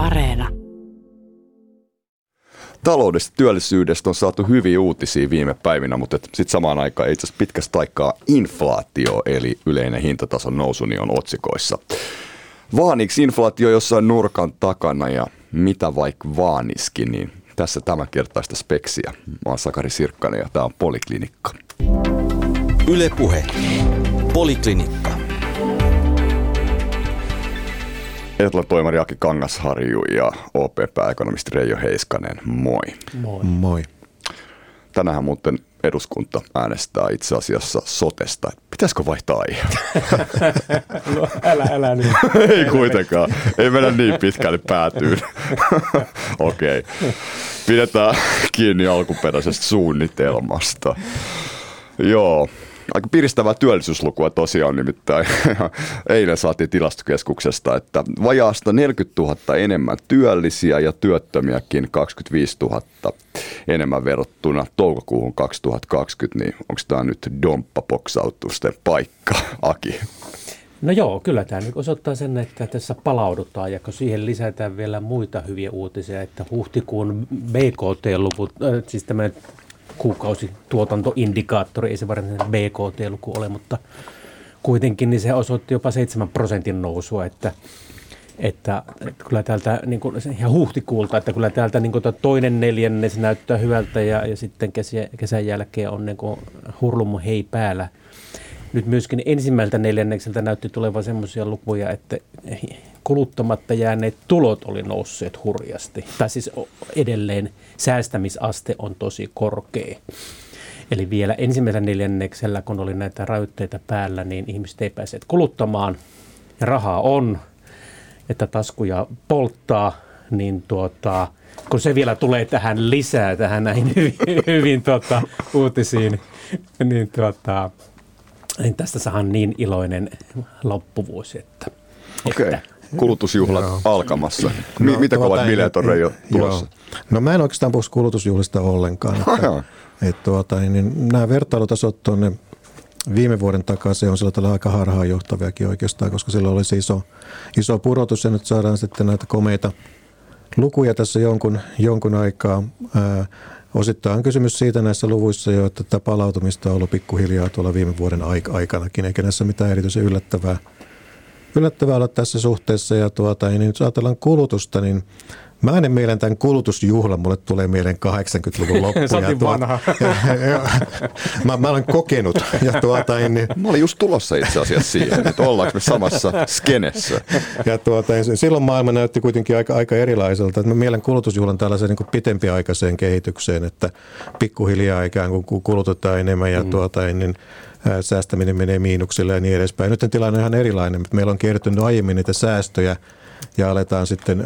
Areena. Taloudesta työllisyydestä on saatu hyviä uutisia viime päivinä, mutta sitten samaan aikaan itse asiassa pitkästä aikaa inflaatio, eli yleinen hintatason nousu, niin on otsikoissa. Vaaniks inflaatio jossain nurkan takana ja mitä vaikka vaaniskin, niin tässä tämän kertaista speksiä. Mä oon Sakari Sirkkanen ja tämä on Poliklinikka. Ylepuhe. Poliklinikka. Etlan toimari Aki Kangasharju ja OP-pääekonomisti Reijo Heiskanen, moi. Moi. Moi. Tänään muuten eduskunta äänestää itse asiassa sotesta. Pitäisikö vaihtaa aihe? no, älä, älä niin. Ei kuitenkaan. Ei mennä niin pitkälle päätyyn. Okei. Okay. Pidetään kiinni alkuperäisestä suunnitelmasta. Joo, aika piristävää työllisyyslukua tosiaan nimittäin. Eilen saatiin tilastokeskuksesta, että vajaasta 40 000 enemmän työllisiä ja työttömiäkin 25 000 enemmän verrattuna toukokuuhun 2020, niin onko tämä nyt domppapoksautusten paikka, Aki? No joo, kyllä tämä nyt osoittaa sen, että tässä palaudutaan ja kun siihen lisätään vielä muita hyviä uutisia, että huhtikuun BKT-luvut, äh, siis tämä kuukausituotantoindikaattori, ei se varsinainen BKT-luku ole, mutta kuitenkin niin se osoitti jopa 7 prosentin nousua, että, että, että kyllä täältä, niin kuin, ja huhtikuulta, että kyllä täältä niin kuin toinen neljännes näyttää hyvältä ja, ja sitten kesä, kesän jälkeen on niin kuin hurlumu hei päällä. Nyt myöskin ensimmäiseltä neljännekseltä näytti tulevan semmoisia lukuja, että kuluttamatta jääneet tulot oli nousseet hurjasti. Tai siis edelleen säästämisaste on tosi korkea. Eli vielä ensimmäisellä neljänneksellä, kun oli näitä rajoitteita päällä, niin ihmiset ei pääse kuluttamaan. Ja rahaa on, että taskuja polttaa, niin tuota, kun se vielä tulee tähän lisää, tähän näihin hyvin, hyvin tuota, uutisiin, niin, tuota, niin tästä saan niin iloinen loppuvuosi, että. Okay kulutusjuhlat joo. alkamassa. No, Mitä tuota, kovat bileet on Reijo tulossa? Joo. No mä en oikeastaan puhu kulutusjuhlista ollenkaan. Että, et, tuota, niin nämä vertailutasot tuonne viime vuoden takaisin on sillä tavalla aika harhaanjohtaviakin oikeastaan, koska silloin oli se iso, iso pudotus ja nyt saadaan sitten näitä komeita lukuja tässä jonkun, jonkun aikaa. Ää, osittain on kysymys siitä näissä luvuissa jo, että tätä palautumista on ollut pikkuhiljaa tuolla viime vuoden aikanakin, eikä näissä mitään erityisen yllättävää – yllättävää olla tässä suhteessa. Ja tuota, niin nyt ajatellaan kulutusta, niin Mä en mielen tämän kulutusjuhlan, mulle tulee mieleen 80-luvun loppu. Sä ja tuota, vanha. Ja, ja, mä, mä olen kokenut. Ja tuota, niin, mä olin just tulossa itse asiassa siihen, että ollaanko me samassa skenessä. Ja tuota, silloin maailma näytti kuitenkin aika, aika erilaiselta. Mä mielen kulutusjuhlan tällaiseen niin pitempiaikaiseen kehitykseen, että pikkuhiljaa ikään kuin kulutetaan enemmän ja mm. tuota, niin, säästäminen menee miinukselle ja niin edespäin. Nyt tilanne on ihan erilainen. Meillä on kertynyt aiemmin niitä säästöjä ja aletaan sitten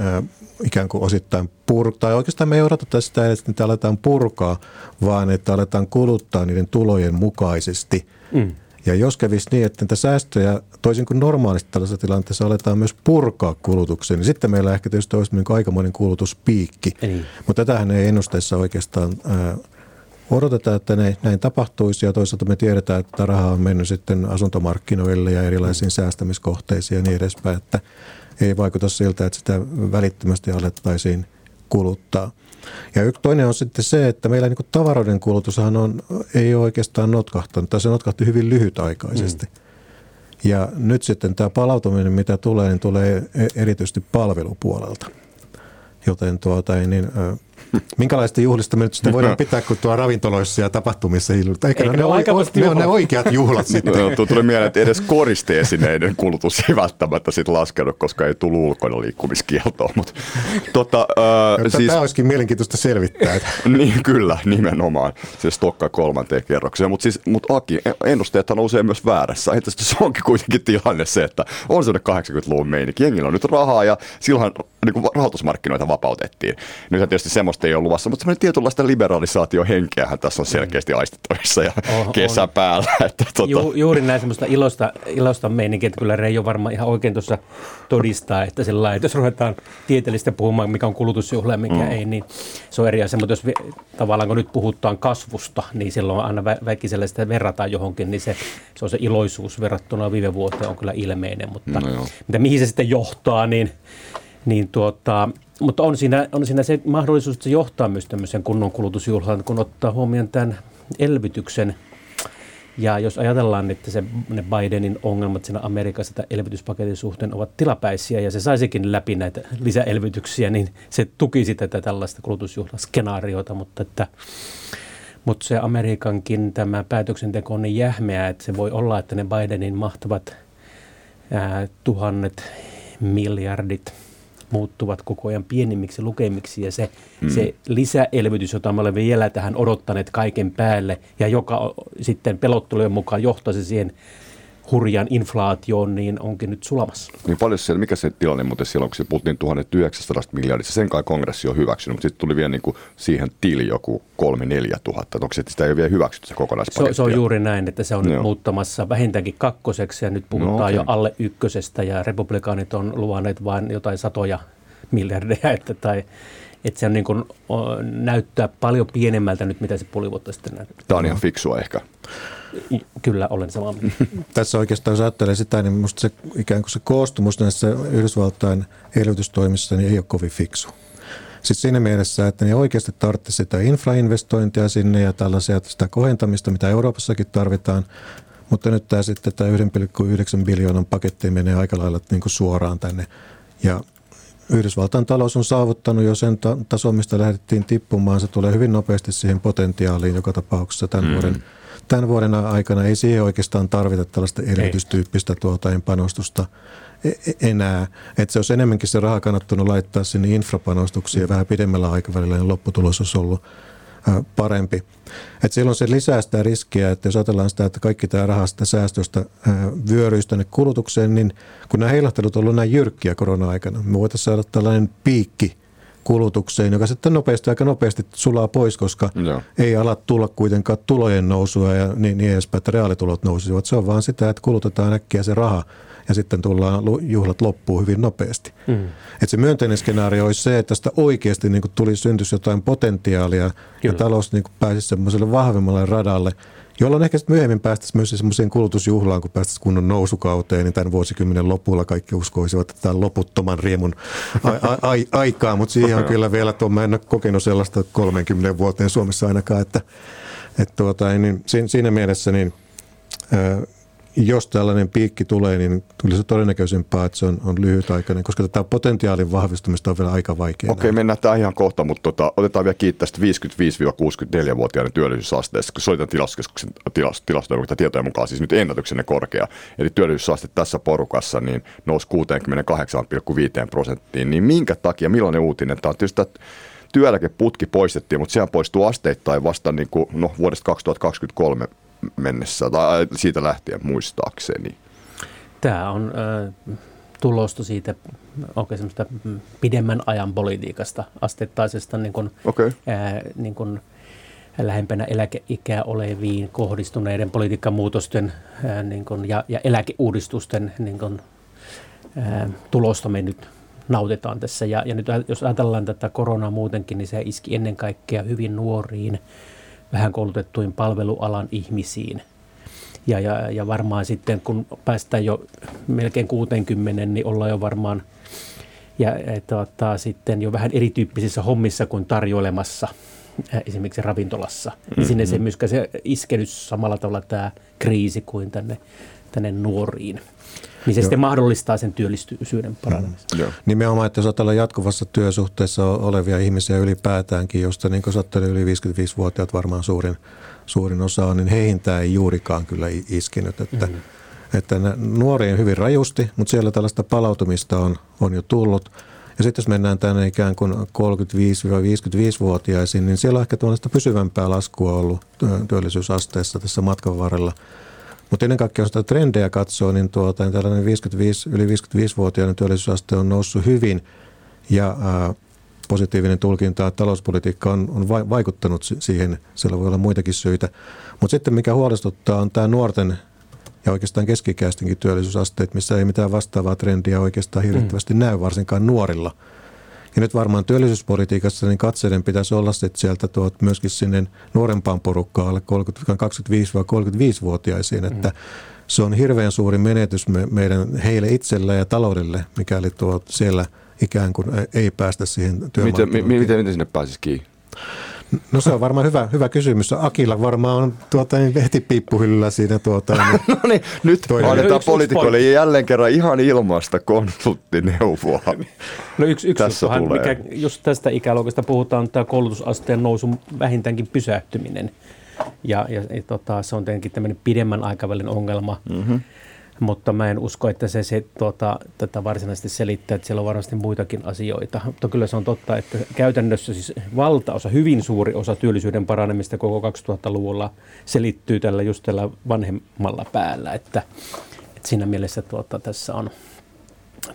ikään kuin osittain purkaa, tai oikeastaan me ei odoteta sitä että niitä aletaan purkaa, vaan että aletaan kuluttaa niiden tulojen mukaisesti. Mm. Ja jos kävisi niin, että niitä säästöjä toisin kuin normaalisti tällaisessa tilanteessa aletaan myös purkaa kulutukseen, niin sitten meillä ehkä tietysti olisi niin aikamoinen kulutuspiikki. Eli. Mutta tätähän ei ennusteessa oikeastaan ää, odotetaan, että ne, näin tapahtuisi ja toisaalta me tiedetään, että raha on mennyt sitten asuntomarkkinoille ja erilaisiin säästämiskohteisiin ja niin edespäin, että ei vaikuta siltä, että sitä välittömästi alettaisiin kuluttaa. Ja yksi toinen on sitten se, että meillä niin tavaroiden kulutushan on, ei ole oikeastaan notkahtanut, tai se notkahti hyvin lyhytaikaisesti. Mm. Ja nyt sitten tämä palautuminen, mitä tulee, niin tulee e-, erityisesti palvelupuolelta. Joten tuota, niin, Minkälaista juhlista me nyt sitten voidaan pitää, kun tuo ravintoloissa ja tapahtumissa hillutaan? Eikä, Eikä ne, ne, ole, ne on ne oikeat juhlat sitten. No, tuli mieleen, että edes koristeesineiden kulutus ei välttämättä sitten laskenut, koska ei tullut ulkona liikkumiskieltoa. Mutta, tota, äh, siis, Tämä olisikin mielenkiintoista selvittää. niin, kyllä, nimenomaan. Se stokka kolmanteen kerrokseen. Mutta siis, mut Aki, ennusteethan nousee myös väärässä. Että se onkin kuitenkin tilanne se, että on sellainen 80-luvun meininki. Jengillä on nyt rahaa ja silloin niin rahoitusmarkkinoita vapautettiin. Nyt tietysti semmoista ei ole luvassa, mutta semmoinen tietynlaista liberalisaatiohenkeähän tässä on selkeästi aistettavissa ja oh, kesä on. päällä. Että, tuota. Ju, juuri näin semmoista ilosta, ilosta meininkiä, että kyllä Reijo varmaan ihan oikein tuossa todistaa, että sillä jos ruvetaan tieteellistä puhumaan, mikä on kulutusjuhla ja mikä mm. ei, niin se on eri asia. Mutta jos tavallaan kun nyt puhutaan kasvusta, niin silloin aina väkisellä sitä verrataan johonkin, niin se, se on se iloisuus verrattuna viime vuoteen on kyllä ilmeinen. Mutta no mitä, mihin se sitten johtaa, niin, niin tuota, mutta on siinä, on siinä se mahdollisuus, että se johtaa myös tämmöisen kunnon kulutusjuhlaan, kun ottaa huomioon tämän elvytyksen. Ja jos ajatellaan, että se, ne Bidenin ongelmat siinä Amerikassa tämän elvytyspaketin suhteen ovat tilapäisiä ja se saisikin läpi näitä lisäelvytyksiä, niin se tukisi tätä tällaista kulutusjuhlaskenaariota, mutta että mutta se Amerikankin tämä päätöksenteko on niin jähmeä, että se voi olla, että ne Bidenin mahtavat ää, tuhannet miljardit muuttuvat koko ajan pienimmiksi lukemiksi ja se, mm. se lisäelvytys, jota me olemme vielä tähän odottaneet kaiken päälle ja joka sitten pelottelujen mukaan johtaisi siihen hurjan inflaatioon, niin onkin nyt sulamassa. Niin paljon siellä, mikä se tilanne muuten silloin, kun se puhuttiin 1900 miljardista, sen kai kongressi on hyväksynyt, mutta sitten tuli vielä niin kuin siihen tili joku 3-4 tuhatta. Onko se, että sitä ei ole vielä hyväksytty se kokonaispaketti? Se, se on juuri näin, että se on nyt muuttamassa vähintäänkin kakkoseksi ja nyt puhutaan no, okay. jo alle ykkösestä ja republikaanit on luvanneet vain jotain satoja miljardeja, että, tai, että se on niin kuin, näyttää paljon pienemmältä nyt, mitä se puoli vuotta sitten näyttää. Tämä on ihan fiksua ehkä. Kyllä, olen samaa mieltä. Tässä oikeastaan, jos ajattelee sitä, niin minusta se ikään kuin se koostumus näissä Yhdysvaltain elvytystoimissa niin ei ole kovin fiksu. Sitten siinä mielessä, että ne oikeasti tarvitsisi sitä infrainvestointia sinne ja tällaisia sitä kohentamista, mitä Euroopassakin tarvitaan. Mutta nyt tämä sitten tämä 1,9 biljoonan paketti menee aika lailla niin kuin suoraan tänne. Ja Yhdysvaltain talous on saavuttanut jo sen tason, mistä lähdettiin tippumaan. Se tulee hyvin nopeasti siihen potentiaaliin joka tapauksessa tämän, mm. vuoden, tämän vuoden aikana. Ei siihen oikeastaan tarvita tällaista erityistyyppistä tuota panostusta e-, e-, enää. Että se olisi enemmänkin se raha kannattanut laittaa sinne infrapanostuksiin ja vähän pidemmällä aikavälillä, niin lopputulos olisi ollut parempi. Et silloin se lisää sitä riskiä, että jos ajatellaan sitä, että kaikki tämä raha sitä säästöstä vyöryisi tänne kulutukseen, niin kun nämä heilahtelut on ollut näin jyrkkiä korona-aikana, me voitaisiin saada tällainen piikki kulutukseen, joka sitten nopeasti, aika nopeasti sulaa pois, koska Joo. ei ala tulla kuitenkaan tulojen nousua ja niin, niin edespäin, että reaalitulot nousisivat. Se on vaan sitä, että kulutetaan äkkiä se raha ja sitten tullaan juhlat loppuu hyvin nopeasti. Mm. Et se myönteinen skenaario olisi se, että tästä oikeasti niin tuli syntyisi jotain potentiaalia Kyllä. ja talous niin pääsisi semmoiselle vahvemmalle radalle, jolloin ehkä sitten myöhemmin päästäisiin myös semmoiseen kulutusjuhlaan, kun päästäisiin kunnon nousukauteen, niin tämän vuosikymmenen lopulla kaikki uskoisivat, että tämä loputtoman riemun a- a- a- aikaa, mutta siihen on kyllä vielä, tuon mä en ole kokenut sellaista 30 vuoteen Suomessa ainakaan, että, että tuota, niin siinä mielessä niin jos tällainen piikki tulee, niin tulisi se todennäköisempää, että se on, on lyhytaikainen, koska tätä potentiaalin vahvistumista on vielä aika vaikea. Okei, okay, mennään tähän ihan kohta, mutta tota, otetaan vielä kiittää 55-64-vuotiaiden työllisyysasteesta, kun soitan tilastokeskuksen tilas, tilastojen tietojen mukaan siis nyt ennätyksenne korkea. Eli työllisyysaste tässä porukassa niin nousi 68,5 prosenttiin. Niin minkä takia, millainen uutinen? Tämä on tietysti työeläkeputki poistettiin, mutta sehän poistuu asteittain vasta niin kuin, no, vuodesta 2023 mennessä, tai siitä lähtien muistaakseni. Tämä on äh, tulosta siitä oikein semmoista pidemmän ajan politiikasta, asteittaisesta niin kuin, okay. äh, niin kuin lähempänä eläkeikää oleviin kohdistuneiden politiikkamuutosten äh, niin kuin, ja, ja eläkeuudistusten niin kuin, äh, tulosta me nyt nautitaan tässä. Ja, ja nyt jos ajatellaan tätä koronaa muutenkin, niin se iski ennen kaikkea hyvin nuoriin vähän koulutettuin palvelualan ihmisiin. Ja, ja, ja varmaan sitten, kun päästään jo melkein 60, niin ollaan jo varmaan ja, tota, sitten jo vähän erityyppisissä hommissa kuin tarjoilemassa esimerkiksi ravintolassa. Mm-hmm. Sinne se myöskään se iskenyt samalla tavalla tämä kriisi kuin tänne, tänne nuoriin niin se Joo. sitten mahdollistaa sen työllisyyden paranemisen. Mm. Nimenomaan, että jos ajatellaan jatkuvassa työsuhteessa olevia ihmisiä ylipäätäänkin, josta niin kuin yli 55-vuotiaat varmaan suurin, suurin osa on, niin heihin tämä ei juurikaan kyllä iskenyt. Että, mm-hmm. että nuorien hyvin rajusti, mutta siellä tällaista palautumista on, on jo tullut. Ja sitten jos mennään tänne ikään kuin 35-55-vuotiaisiin, niin siellä on ehkä tällaista pysyvämpää laskua ollut työllisyysasteessa tässä matkan varrella – mutta ennen kaikkea, jos sitä trendejä katsoo, niin, tuota, niin tällainen 55, yli 55-vuotiaiden työllisyysaste on noussut hyvin ja ää, positiivinen tulkinta, että talouspolitiikka on, on vaikuttanut siihen, sillä voi olla muitakin syitä. Mutta sitten mikä huolestuttaa on tämä nuorten ja oikeastaan keskikäistinkin työllisyysasteet, missä ei mitään vastaavaa trendiä oikeastaan hirvittävästi mm. näy, varsinkaan nuorilla – ja nyt varmaan työllisyyspolitiikassa niin katseiden pitäisi olla sitten sieltä tuot myöskin sinne nuorempaan porukkaan alle 25-35-vuotiaisiin, että mm. se on hirveän suuri menetys me, meidän heille itselle ja taloudelle, mikäli tuo siellä ikään kuin ei päästä siihen Miten, työmarkkinoille. mi- miten, miten sinne pääsisi kiinni? No se on varmaan hyvä, hyvä kysymys. Akilla varmaan on tuota, niin heti piippuhyllyllä siinä. Tuota, niin, No niin, nyt Toinen. annetaan poliitikoille jälleen kerran ihan ilmaista konsulttineuvoa. No yksi, yksi Tässä juttuhan, tulee. mikä just tästä ikäluokasta puhutaan, on tämä koulutusasteen nousun vähintäänkin pysähtyminen. Ja, ja, ja tota, se on tietenkin tämmöinen pidemmän aikavälin ongelma. Mm-hmm. Mutta mä en usko, että se, se tuota, tätä varsinaisesti selittää, että siellä on varmasti muitakin asioita. Mutta kyllä se on totta, että käytännössä siis valtaosa, hyvin suuri osa työllisyyden paranemista koko 2000-luvulla selittyy tällä just tällä vanhemmalla päällä. Että, että siinä mielessä tuota, tässä on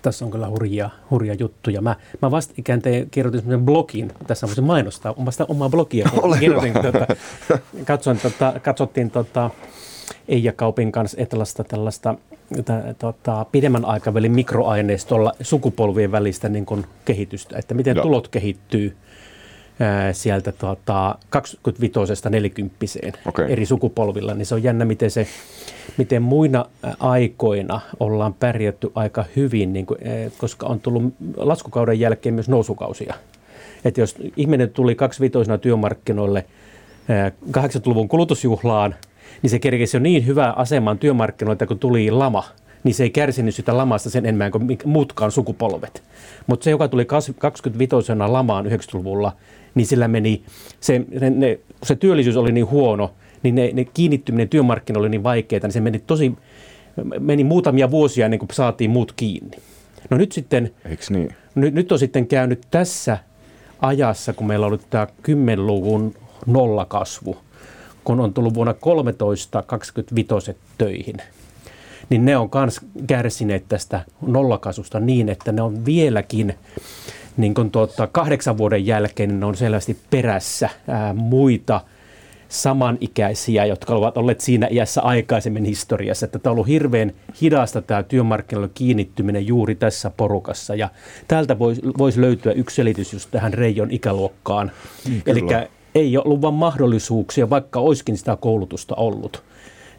tässä on kyllä hurjia, hurjia juttuja. Mä, mä vastikään tein, kirjoitin semmoisen blogin, tässä voisin mainostaa omasta omaa blogia. kun Ole kirjoitin, tota, katsoin, tota, katsottiin tota, Eija Kaupin kanssa etelästä tällaista tä- tota, pidemmän aikavälin mikroaineistolla sukupolvien välistä niin kuin kehitystä, että miten Joo. tulot kehittyy ää, sieltä tota, 25-40 Okei. eri sukupolvilla, niin se on jännä, miten, se, miten muina aikoina ollaan pärjätty aika hyvin, niin kuin, ää, koska on tullut laskukauden jälkeen myös nousukausia. Että jos ihminen tuli 25 työmarkkinoille ää, 80-luvun kulutusjuhlaan, niin se kerkesi jo niin hyvää asemaan työmarkkinoilla, että kun tuli lama, niin se ei kärsinyt sitä lamasta sen enemmän kuin muutkaan sukupolvet. Mutta se, joka tuli 25 lamaan 90-luvulla, niin sillä meni, se, ne, ne, kun se työllisyys oli niin huono, niin ne, ne kiinnittyminen työmarkkinoille oli niin vaikeaa, niin se meni tosi, meni muutamia vuosia ennen kuin saatiin muut kiinni. No nyt sitten Eikö niin? nyt, nyt on sitten käynyt tässä ajassa, kun meillä on ollut tämä 10-luvun nollakasvu, kun on tullut vuonna 13 25 töihin, niin ne on myös kärsineet tästä nollakasvusta niin, että ne on vieläkin niin kuin tuota, kahdeksan vuoden jälkeen niin ne on selvästi perässä ää, muita samanikäisiä, jotka ovat olleet siinä iässä aikaisemmin historiassa. Että tämä on ollut hirveän hidasta tämä työmarkkinoille kiinnittyminen juuri tässä porukassa. Ja täältä voisi vois löytyä yksi selitys just tähän Reijon ikäluokkaan. Niin, Eli ei ollut vaan mahdollisuuksia, vaikka olisikin sitä koulutusta ollut.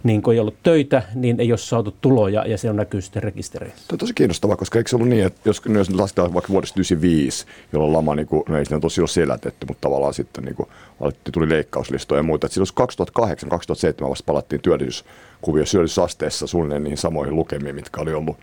Niin kun ei ollut töitä, niin ei ole saatu tuloja ja se on näkyy sitten rekisterissä. Tämä on tosi kiinnostavaa, koska eikö se ollut niin, että jos, jos lasketaan vaikka vuodesta 95, jolloin lama, niin kuin, no ei siinä tosi ole selätetty, mutta tavallaan sitten niin kuin, tuli leikkauslistoja ja muuta. Että silloin 2008-2007 vasta palattiin työllisyyskuvio syöllisyysasteessa suunnilleen niihin samoihin lukemiin, mitkä oli ollut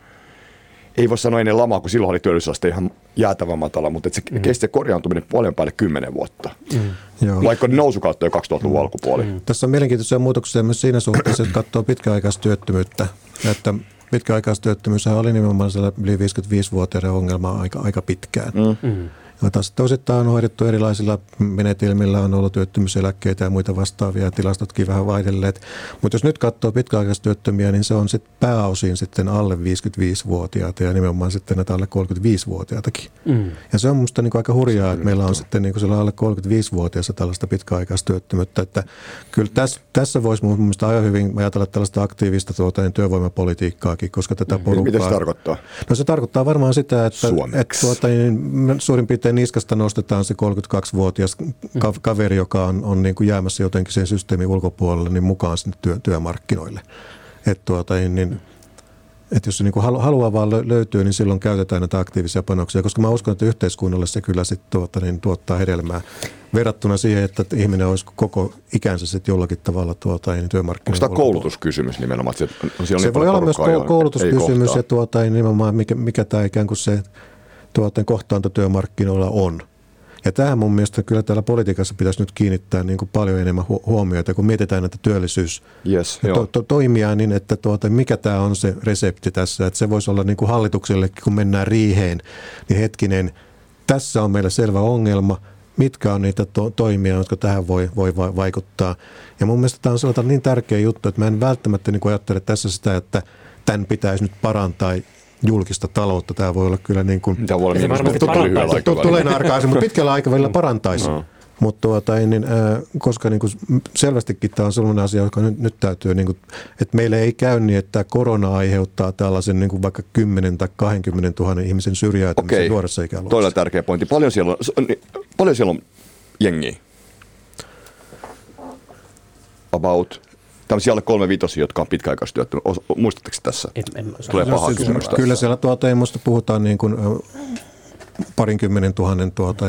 ei voi sanoa ennen lamaa, kun silloin oli työllisyysaste ihan jäätävän matala, mutta että se mm. kesti se korjaantuminen paljon päälle 10 vuotta. Mm. Joo. Vaikka oli nousukautta jo 2000-luvun alkupuoli. Mm. Tässä on mielenkiintoisia muutoksia myös siinä suhteessa, että katsoo pitkäaikaistyöttömyyttä. Että pitkäaikaistyöttömyys oli nimenomaan siellä yli 55-vuotiaiden ongelma aika, aika pitkään. Mm. Jota sitten osittain on hoidettu erilaisilla menetelmillä, on ollut työttömyyseläkkeitä ja muita vastaavia, tilastotkin vähän vaihdelleet. Mutta jos nyt katsoo pitkäaikaistyöttömiä, niin se on sitten pääosin sitten alle 55-vuotiaita ja nimenomaan sitten näitä alle 35-vuotiaitakin. Mm. Ja se on minusta niin aika hurjaa, että meillä on sitten niin siellä alle 35-vuotiaissa tällaista pitkäaikaistyöttömyyttä. Että kyllä tässä, tässä voisi mun mielestä aika hyvin ajatella tällaista aktiivista tuota, niin työvoimapolitiikkaakin, koska tätä porukkaa... Mitä se tarkoittaa? No se tarkoittaa varmaan sitä, että, Suomeksi. että tuota, niin suurin piirtein niskasta nostetaan se 32-vuotias ka- kaveri, joka on, on niin kuin jäämässä jotenkin sen systeemin ulkopuolelle, niin mukaan sinne työ, työmarkkinoille. Että tuota, niin, niin, että jos se niin kuin halu, haluaa vaan lö- löytyy, niin silloin käytetään näitä aktiivisia panoksia, koska mä uskon, että yhteiskunnalle se kyllä sit tuota, niin tuottaa hedelmää verrattuna siihen, että ihminen olisi koko ikänsä sitten jollakin tavalla tuota, niin Onko työmarkkinoilla. tämä ulkopuolella. koulutuskysymys nimenomaan? Se, Se niin voi olla myös koulutuskysymys ja tuota, ja nimenomaan mikä, mikä tämä ikään kuin se tuota, kohtaanto työmarkkinoilla on. Ja tähän mun mielestä kyllä täällä politiikassa pitäisi nyt kiinnittää niin kuin paljon enemmän hu- huomiota, kun mietitään näitä työllisyys Yes, to, to, toimia, niin että tuota, mikä tämä on se resepti tässä. Että se voisi olla niin kuin hallituksellekin, kun mennään riiheen, niin hetkinen, tässä on meillä selvä ongelma, mitkä on niitä to- toimia, jotka tähän voi, voi va- vaikuttaa. Ja mun mielestä tämä on sellainen niin tärkeä juttu, että mä en välttämättä niin ajattele tässä sitä, että tämän pitäisi nyt parantaa julkista taloutta. Tämä voi olla kyllä niin kuin, voi olla varmasti lyhyellä aikavälillä? tulee narkaisi, mutta pitkällä aikavälillä parantaisi. No. Mutta tuota, niin, äh, koska niin kuin selvästikin tämä on sellainen asia, joka nyt, nyt täytyy, niin kuin, että meille ei käy niin, että korona aiheuttaa tällaisen niin kuin vaikka 10 tai 20 000 ihmisen syrjäytymisen Okei, nuoressa ikäluokassa. on tärkeä pointti. Paljon siellä on, niin, paljon siellä on jengiä? About tämmöisiä alle kolme vitosia, jotka on pitkäaikaistyöttömiä. Muistatteko tässä? En, en. Tulee paha Siis kysymys. Kyllä siellä tuota, ei musta puhutaan niin kuin, parinkymmenen tuhannen tuota,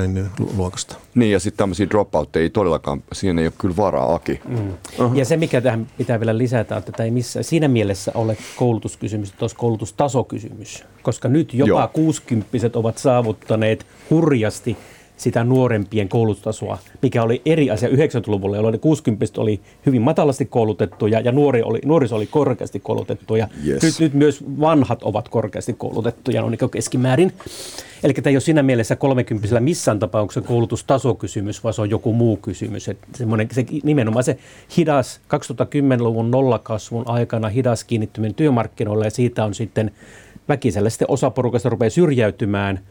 luokasta. Niin ja sitten tämmöisiä dropoutteja ei todellakaan, siinä ei ole kyllä varaa, Aki. Mm. Uh-huh. Ja se, mikä tähän pitää vielä lisätä, että tämä ei missään siinä mielessä ole koulutuskysymys, että olisi koulutustasokysymys, koska nyt jopa 60 ovat saavuttaneet hurjasti sitä nuorempien koulutustasoa, mikä oli eri asia 90-luvulla, jolloin 60 oli hyvin matalasti koulutettuja ja nuori oli, nuoriso oli korkeasti koulutettuja. Yes. Nyt, nyt myös vanhat ovat korkeasti koulutettuja, no niin keskimäärin. Eli tämä ei ole siinä mielessä 30 missään tapauksessa koulutustasokysymys, vaan se on joku muu kysymys. Että se nimenomaan se hidas 2010-luvun nollakasvun aikana hidas kiinnittyminen työmarkkinoille ja siitä on sitten väkisellä sitten osa porukasta rupeaa syrjäytymään –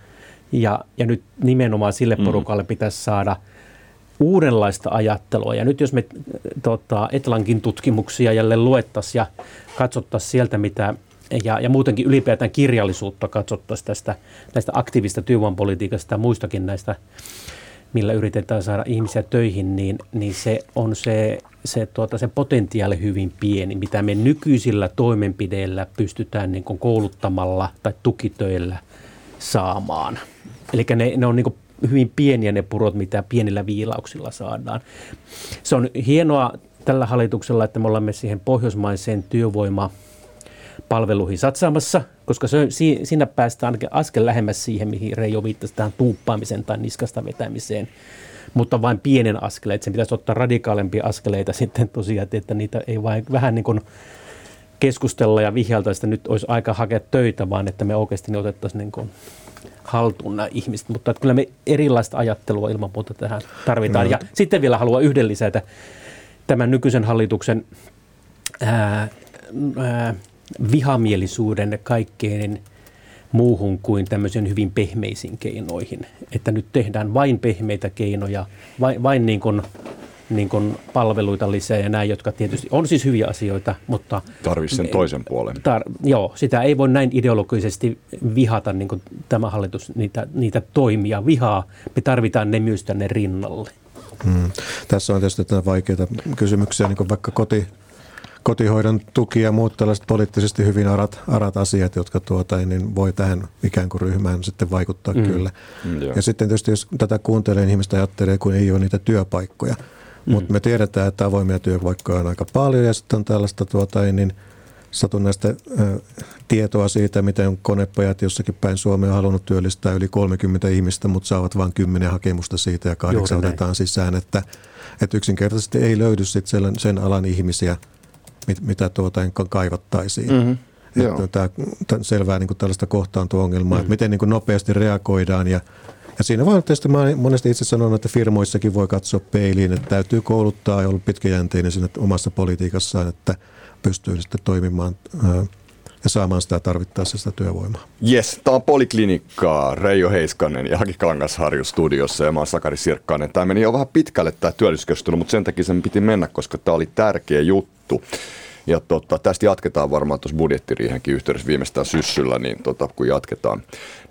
ja, ja nyt nimenomaan sille mm. porukalle mm. pitäisi saada uudenlaista ajattelua. Ja nyt jos me tota, Etlankin tutkimuksia jälleen luettaisiin ja katsottaisiin sieltä, mitä ja, ja muutenkin ylipäätään kirjallisuutta katsottaisiin tästä näistä aktiivista työvoimapolitiikasta ja muistakin näistä, millä yritetään saada ihmisiä töihin, niin, niin se on se, se, tuota, se potentiaali hyvin pieni, mitä me nykyisillä toimenpideillä pystytään niin kouluttamalla tai tukitöillä saamaan. Eli ne, ne on niin hyvin pieniä ne purot, mitä pienillä viilauksilla saadaan. Se on hienoa tällä hallituksella, että me olemme siihen pohjoismaiseen työvoima palveluihin satsaamassa, koska se, siinä päästään askel lähemmäs siihen, mihin Reijo viittasi tähän tuuppaamiseen tai niskasta vetämiseen, mutta vain pienen askeleen. Sen pitäisi ottaa radikaalempia askeleita sitten tosiaan, että niitä ei vain vähän niin kuin keskustella ja vihjalta, että nyt olisi aika hakea töitä, vaan että me oikeasti ne otettaisiin niin kuin haltuun nämä ihmiset. Mutta että kyllä me erilaista ajattelua ilman muuta tähän tarvitaan. No. Ja sitten vielä haluan yhden lisätä tämän nykyisen hallituksen ää, ää, vihamielisuuden kaikkein muuhun kuin tämmöisen hyvin pehmeisiin keinoihin. Että nyt tehdään vain pehmeitä keinoja, vain, vain niin kuin niin kuin palveluita lisää ja näin, jotka tietysti on siis hyviä asioita, mutta... Tarvitsisi sen toisen puolen. Tar- joo, sitä ei voi näin ideologisesti vihata niin kuin tämä hallitus niitä, niitä toimia vihaa. Me tarvitaan ne myös tänne rinnalle. Hmm. Tässä on tietysti vaikeita kysymyksiä, niin kuin vaikka koti, kotihoidon tuki ja muut tällaiset poliittisesti hyvin arat, arat asiat, jotka tuota, niin voi tähän ikään kuin ryhmään sitten vaikuttaa mm. kyllä. Mm, ja sitten tietysti jos tätä kuuntelee, niin ihmistä ajattelee, kun ei ole niitä työpaikkoja – Mm. Mutta me tiedetään, että avoimia työpaikkoja on aika paljon ja sitten on tällaista tuota, niin satunnaista tietoa siitä, miten konepajat jossakin päin Suomea on halunnut työllistää yli 30 ihmistä, mutta saavat vain 10 hakemusta siitä ja kahdeksan otetaan sisään, että, että yksinkertaisesti ei löydy sit sen, sen alan ihmisiä, mit, mitä tuota kaivattaisiin. Mm-hmm. Että tämä, tämä selvää niin kuin tällaista kohtaanto-ongelmaa, mm-hmm. että miten niin kuin nopeasti reagoidaan ja ja siinä tietysti, mä monesti itse sanonut, että firmoissakin voi katsoa peiliin, että täytyy kouluttaa ja olla pitkäjänteinen siinä omassa politiikassaan, että pystyy sitten toimimaan ja saamaan sitä tarvittaessa sitä työvoimaa. Yes, tämä on Poliklinikkaa, Reijo Heiskanen ja Haki Kangasharju studiossa ja mä oon Sakari Sirkkainen. Tämä meni jo vähän pitkälle tämä työllisyyskeskustelu, mutta sen takia sen piti mennä, koska tämä oli tärkeä juttu. Ja tota, tästä jatketaan varmaan tuossa budjettiriihenkin yhteydessä viimeistään syssyllä, niin tota, kun jatketaan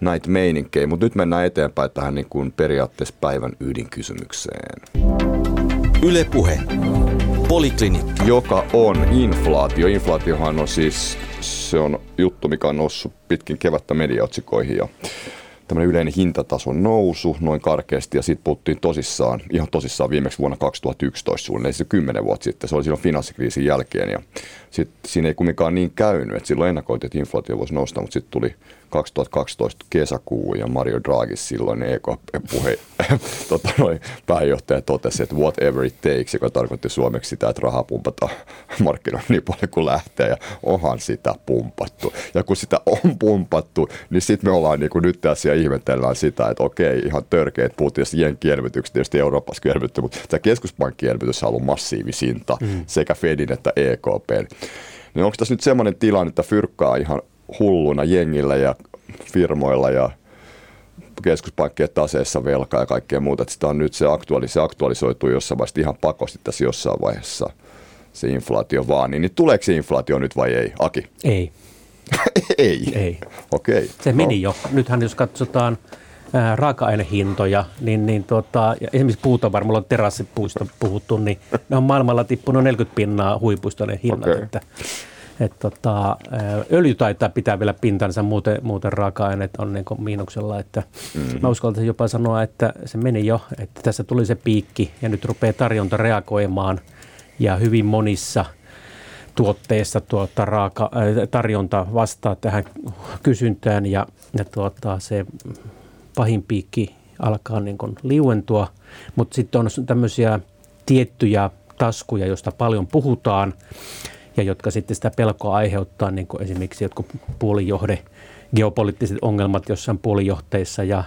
näitä meininkejä. Mutta nyt mennään eteenpäin tähän niin kuin periaatteessa päivän ydinkysymykseen. Ylepuhe. Poliklinikka. Joka on inflaatio. Inflaatiohan on siis se on juttu, mikä on noussut pitkin kevättä mediaotsikoihin ja tämmöinen yleinen hintatason nousu noin karkeasti ja sitten puhuttiin tosissaan, ihan tosissaan viimeksi vuonna 2011 suunnilleen, se kymmenen vuotta sitten, se oli silloin finanssikriisin jälkeen ja sitten siinä ei kumminkaan niin käynyt, että silloin ennakoitiin, että inflaatio voisi nousta, mutta sitten tuli 2012 kesäkuu ja Mario Draghi silloin EKP-puhe, tota noin, pääjohtaja totesi, että whatever it takes, joka tarkoitti suomeksi sitä, että rahaa pumpataan markkinoilla niin paljon kuin lähtee ja onhan sitä pumpattu. Ja kun sitä on pumpattu, niin sitten me ollaan niin kuin nyt tässä ja ihmetellään sitä, että okei, ihan törkeät puhuttiin tästä tietysti Euroopassa elvytty, mutta tämä keskuspankkielvytys on ollut massiivisinta mm. sekä Fedin että EKPn. Niin onko tässä nyt semmoinen tilanne, että fyrkkaa ihan hulluna jengillä ja firmoilla ja keskuspankkien taseessa velkaa ja kaikkea muuta. Että sitä on nyt se, aktuaali, se aktualisoituu jossain vaiheessa ihan pakosti tässä jossain vaiheessa se inflaatio vaan. Niin, niin tuleeko se inflaatio nyt vai ei? Aki? Ei. ei? Ei. Okei. Okay. Se meni no. jo. Nythän jos katsotaan ää, raaka-ainehintoja, niin, niin tota, ja esimerkiksi puutavara, on terassipuista puhuttu, niin ne on maailmalla tippunut 40 pinnaa huipuista ne hinnat. Okay. Että, Et tota, öljy taitaa pitää vielä pintansa, muuten, muuten raaka-aineet on niin miinuksella. Että mm. Mä uskaltaisin jopa sanoa, että se meni jo, että tässä tuli se piikki ja nyt rupeaa tarjonta reagoimaan ja hyvin monissa tuotteissa tuota, raaka, tarjonta vastaa tähän kysyntään ja, ja tuota, se pahin piikki alkaa niin kuin liuentua, mutta sitten on tämmöisiä tiettyjä taskuja, joista paljon puhutaan ja jotka sitten sitä pelkoa aiheuttaa, niin kuin esimerkiksi jotkut puolijohde, geopoliittiset ongelmat jossain puolijohteissa ja,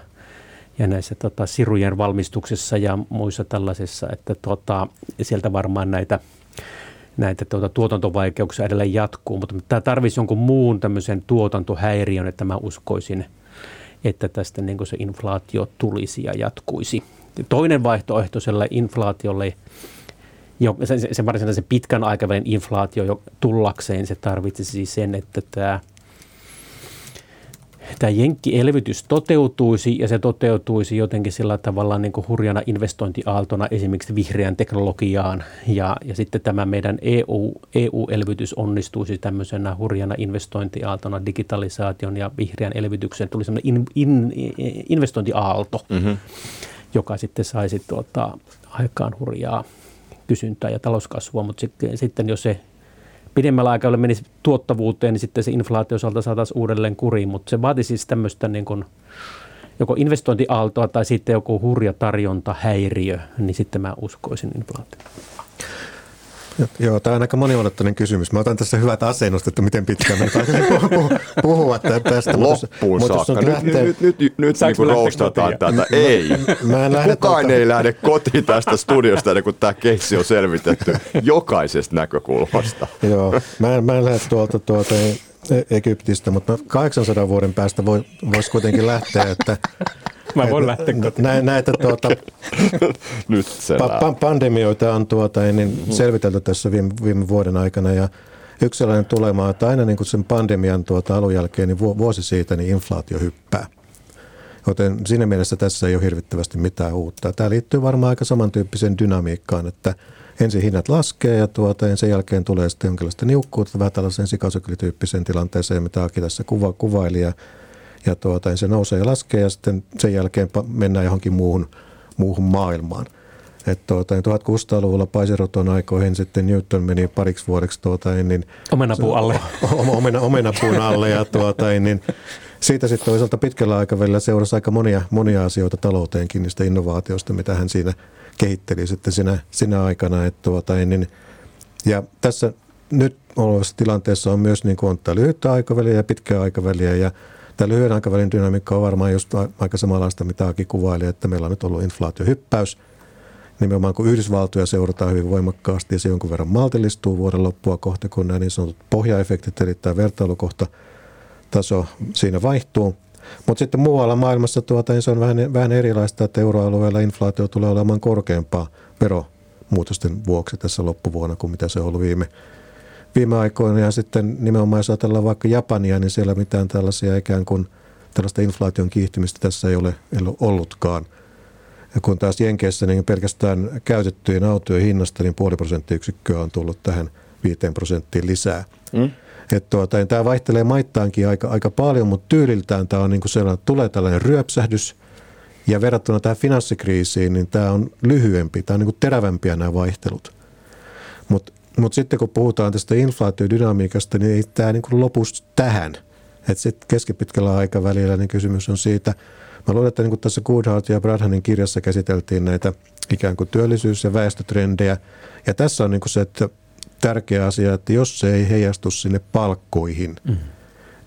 ja näissä tota, sirujen valmistuksessa ja muissa tällaisissa, että tota, sieltä varmaan näitä näitä tuota, tuotantovaikeuksia edelleen jatkuu, mutta tämä tarvitsisi jonkun muun tämmöisen tuotantohäiriön, että mä uskoisin, että tästä niin se inflaatio tulisi ja jatkuisi. Toinen vaihtoehto sille inflaatiolle jo, se, se varsinaisen pitkän aikavälin inflaatio jo tullakseen, se tarvitsisi siis sen, että tämä tämä jenkkielvytys toteutuisi ja se toteutuisi jotenkin sillä tavalla niin kuin hurjana investointiaaltona esimerkiksi vihreän teknologiaan ja, ja sitten tämä meidän EU, EU-elvytys onnistuisi tämmöisenä hurjana investointiaaltona digitalisaation ja vihreän elvytyksen tuli semmoinen in, in, investointiaalto, mm-hmm. joka sitten saisi tuota, aikaan hurjaa kysyntää ja talouskasvua, mutta sitten, sitten jos se pidemmällä aikavälillä menisi tuottavuuteen, niin sitten se inflaatio osalta saataisiin uudelleen kuriin, mutta se vaatisi siis tämmöistä niin kuin joko investointiaaltoa tai sitten joku hurja tarjonta, häiriö, niin sitten mä uskoisin inflaatioon. Joo, tämä on aika moniulotteinen kysymys. Mä otan tässä hyvät asennust, että miten pitkään me puhua tästä. Loppuun mutta saakka. Nyt, lähtee... nyt, nyt, nyt, nyt niin roustataan tätä. Ei. Mä en lähde Kukaan tuota... ei lähde kotiin tästä studiosta ennen kuin tämä keissi on selvitetty jokaisesta näkökulmasta. Joo, mä en, mä en lähde tuolta, tuolta Egyptistä, mutta 800 vuoden päästä voi, voisi kuitenkin lähteä, että Mä voin lähteä kotiin. Nä, näitä tuota, Nyt pa- pandemioita on tuota, niin selvitelty tässä viime, viime vuoden aikana ja yksi sellainen tulema, että aina niin kuin sen pandemian tuota alun jälkeen, niin vuosi siitä niin inflaatio hyppää. Joten siinä mielessä tässä ei ole hirvittävästi mitään uutta. Tämä liittyy varmaan aika samantyyppiseen dynamiikkaan, että ensin hinnat laskee ja tuota, ja sen jälkeen tulee sitten jonkinlaista niukkuutta, vähän tällaiseen sikasyklityyppiseen tilanteeseen, mitä Aki tässä kuva, kuvaili. Ja ja tuota, se nousee ja laskee ja sitten sen jälkeen mennään johonkin muuhun, muuhun maailmaan. Et tuota, 1600-luvulla Paiseroton aikoihin sitten Newton meni pariksi vuodeksi tuota, niin, omenapuun alle. Omena, omenapuun alle ja tuota, niin, siitä sitten toisaalta pitkällä aikavälillä seurasi aika monia, monia asioita talouteenkin niistä innovaatioista, mitä hän siinä kehitteli sitten sinä, sinä aikana. Et tuota, niin, ja tässä nyt olevassa tilanteessa on myös niin kuin on lyhyttä aikaväliä ja pitkää aikaväliä ja Tämä lyhyen aikavälin dynamiikka on varmaan just aika samanlaista, mitä Aki kuvaili, että meillä on nyt ollut inflaatiohyppäys. Nimenomaan kun Yhdysvaltoja seurataan hyvin voimakkaasti ja se jonkun verran maltillistuu vuoden loppua kohta, kun nämä niin sanotut pohjaefektit, eli tämä vertailukohta taso siinä vaihtuu. Mutta sitten muualla maailmassa tuota, niin se on vähän, vähän erilaista, että euroalueella inflaatio tulee olemaan korkeampaa veromuutosten vuoksi tässä loppuvuonna kuin mitä se on ollut viime viime aikoina. Ja sitten nimenomaan jos ajatellaan vaikka Japania, niin siellä mitään tällaisia ikään kuin tällaista inflaation kiihtymistä tässä ei ole, ei ole ollutkaan. Ja kun taas Jenkeissä niin pelkästään käytettyjen autojen hinnasta, niin puoli prosenttiyksikköä on tullut tähän viiteen prosenttiin lisää. Mm. Että tuota, niin tämä vaihtelee maittaankin aika, aika paljon, mutta tyyliltään tämä on niin kuin sellainen, että tulee tällainen ryöpsähdys, ja verrattuna tähän finanssikriisiin, niin tämä on lyhyempi, tämä on niin kuin terävämpiä nämä vaihtelut. Mutta mutta sitten kun puhutaan tästä inflaatiodynamiikasta, niin ei tämä niin lopu tähän. Että sitten keskipitkällä aikavälillä niin kysymys on siitä, mä luulen, että niin kuin tässä Goodhart ja Bradhanin kirjassa käsiteltiin näitä ikään kuin työllisyys- ja väestötrendejä. Ja tässä on niin kuin se, että tärkeä asia, että jos se ei heijastu sinne palkkoihin, mm.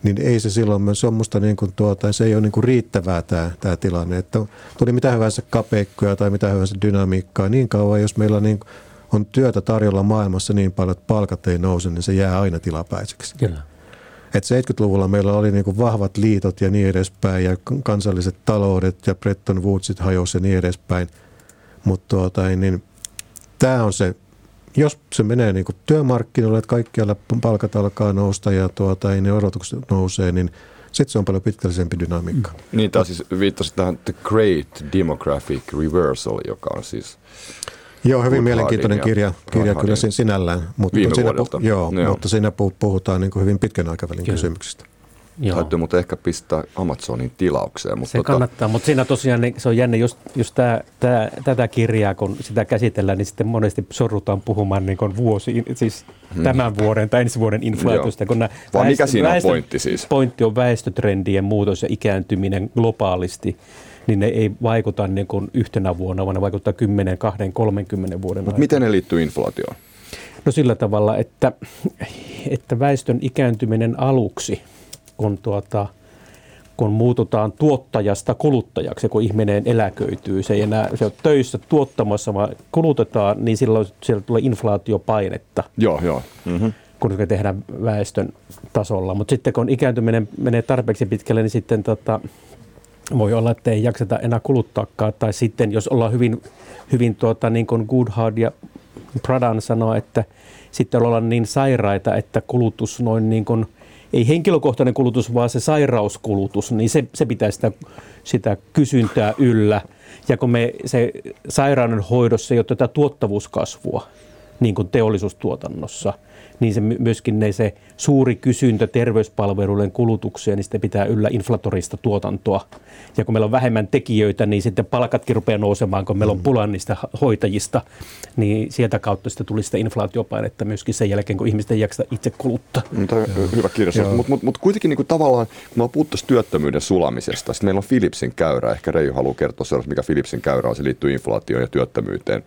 niin ei se silloin, se on musta niin kuin tuota, se ei ole niin kuin riittävää tämä, tämä tilanne. Että tuli mitä hyvänsä kapeikkoja tai mitä hyvänsä dynamiikkaa niin kauan, jos meillä on niin on työtä tarjolla maailmassa niin paljon, että palkat ei nouse, niin se jää aina tilapäiseksi. Kyllä. Et 70-luvulla meillä oli niin kuin vahvat liitot ja niin edespäin ja kansalliset taloudet ja Bretton Woodsit hajosi ja niin edespäin. Mutta tuota, niin, tämä on se, jos se menee niin kuin työmarkkinoille, että kaikkialla palkat alkaa nousta ja tuota, niin odotukset nousee, niin sitten se on paljon pitkällisempi dynamiikka. Mm. Niin, tämä siis viittasi tähän The Great Demographic Reversal, joka on siis Joo, hyvin Woodhardin mielenkiintoinen ja kirja, kirja kyllä Woodhardin. sinällään, mutta, Viime mutta, siinä, vuodelta. pu- joo, Joo. mutta siinä pu- puhutaan niin kuin hyvin pitkän aikavälin Kyllä. kysymyksistä. Joo. Täytyy mutta ehkä pistää Amazonin tilaukseen. Mutta Se tota, kannattaa, mutta siinä tosiaan niin se on jännä, just, just tää, tää, tätä kirjaa, kun sitä käsitellään, niin sitten monesti sorrutaan puhumaan niin kuin vuosi, siis tämän vuoden tai ensi vuoden inflaatiosta. Kun Hmm. Vaan mikä siinä on pointti siis? Pointti on väestötrendien muutos ja ikääntyminen globaalisti, niin ne ei vaikuta niin kuin yhtenä vuonna, vaan ne vaikuttaa 10, 20, 30 vuoden Mutta miten ne liittyy inflaatioon? No sillä tavalla, että, että väestön ikääntyminen aluksi, kun, tuota, kun muututaan tuottajasta kuluttajaksi, kun ihminen eläköityy, se ei enää se on töissä tuottamassa, vaan kulutetaan, niin silloin siellä tulee inflaatiopainetta Joo, joo. Mm-hmm. kun se tehdään väestön tasolla. Mutta sitten kun ikääntyminen menee tarpeeksi pitkälle, niin sitten tota, voi olla, että ei jakseta enää kuluttaakaan. Tai sitten jos ollaan hyvin, hyvin tuota, niin kuin Goodhart ja Pradan sanoo, että sitten ollaan niin sairaita, että kulutus noin niin kuin, ei henkilökohtainen kulutus, vaan se sairauskulutus, niin se, se pitää sitä, sitä kysyntää yllä. Ja kun me se sairauden hoidossa ei ole tätä tuottavuuskasvua, niin kuin teollisuustuotannossa, niin se my- myöskin ne, se suuri kysyntä terveyspalveluiden kulutukseen, niin sitten pitää yllä inflatorista tuotantoa. Ja kun meillä on vähemmän tekijöitä, niin sitten palkatkin rupeaa nousemaan, kun meillä on pula niistä hoitajista, niin sieltä kautta sitten tuli sitä inflaatiopainetta myöskin sen jälkeen, kun ihmiset ei jaksa itse kuluttaa. Mutta hyvä kirja. Mutta mut, mut kuitenkin niinku tavallaan, kun me puhuttu tästä työttömyyden sulamisesta, sitten meillä on Philipsin käyrä. Ehkä Reijo haluaa kertoa sellaista, mikä Philipsin käyrä on. Se liittyy inflaatioon ja työttömyyteen.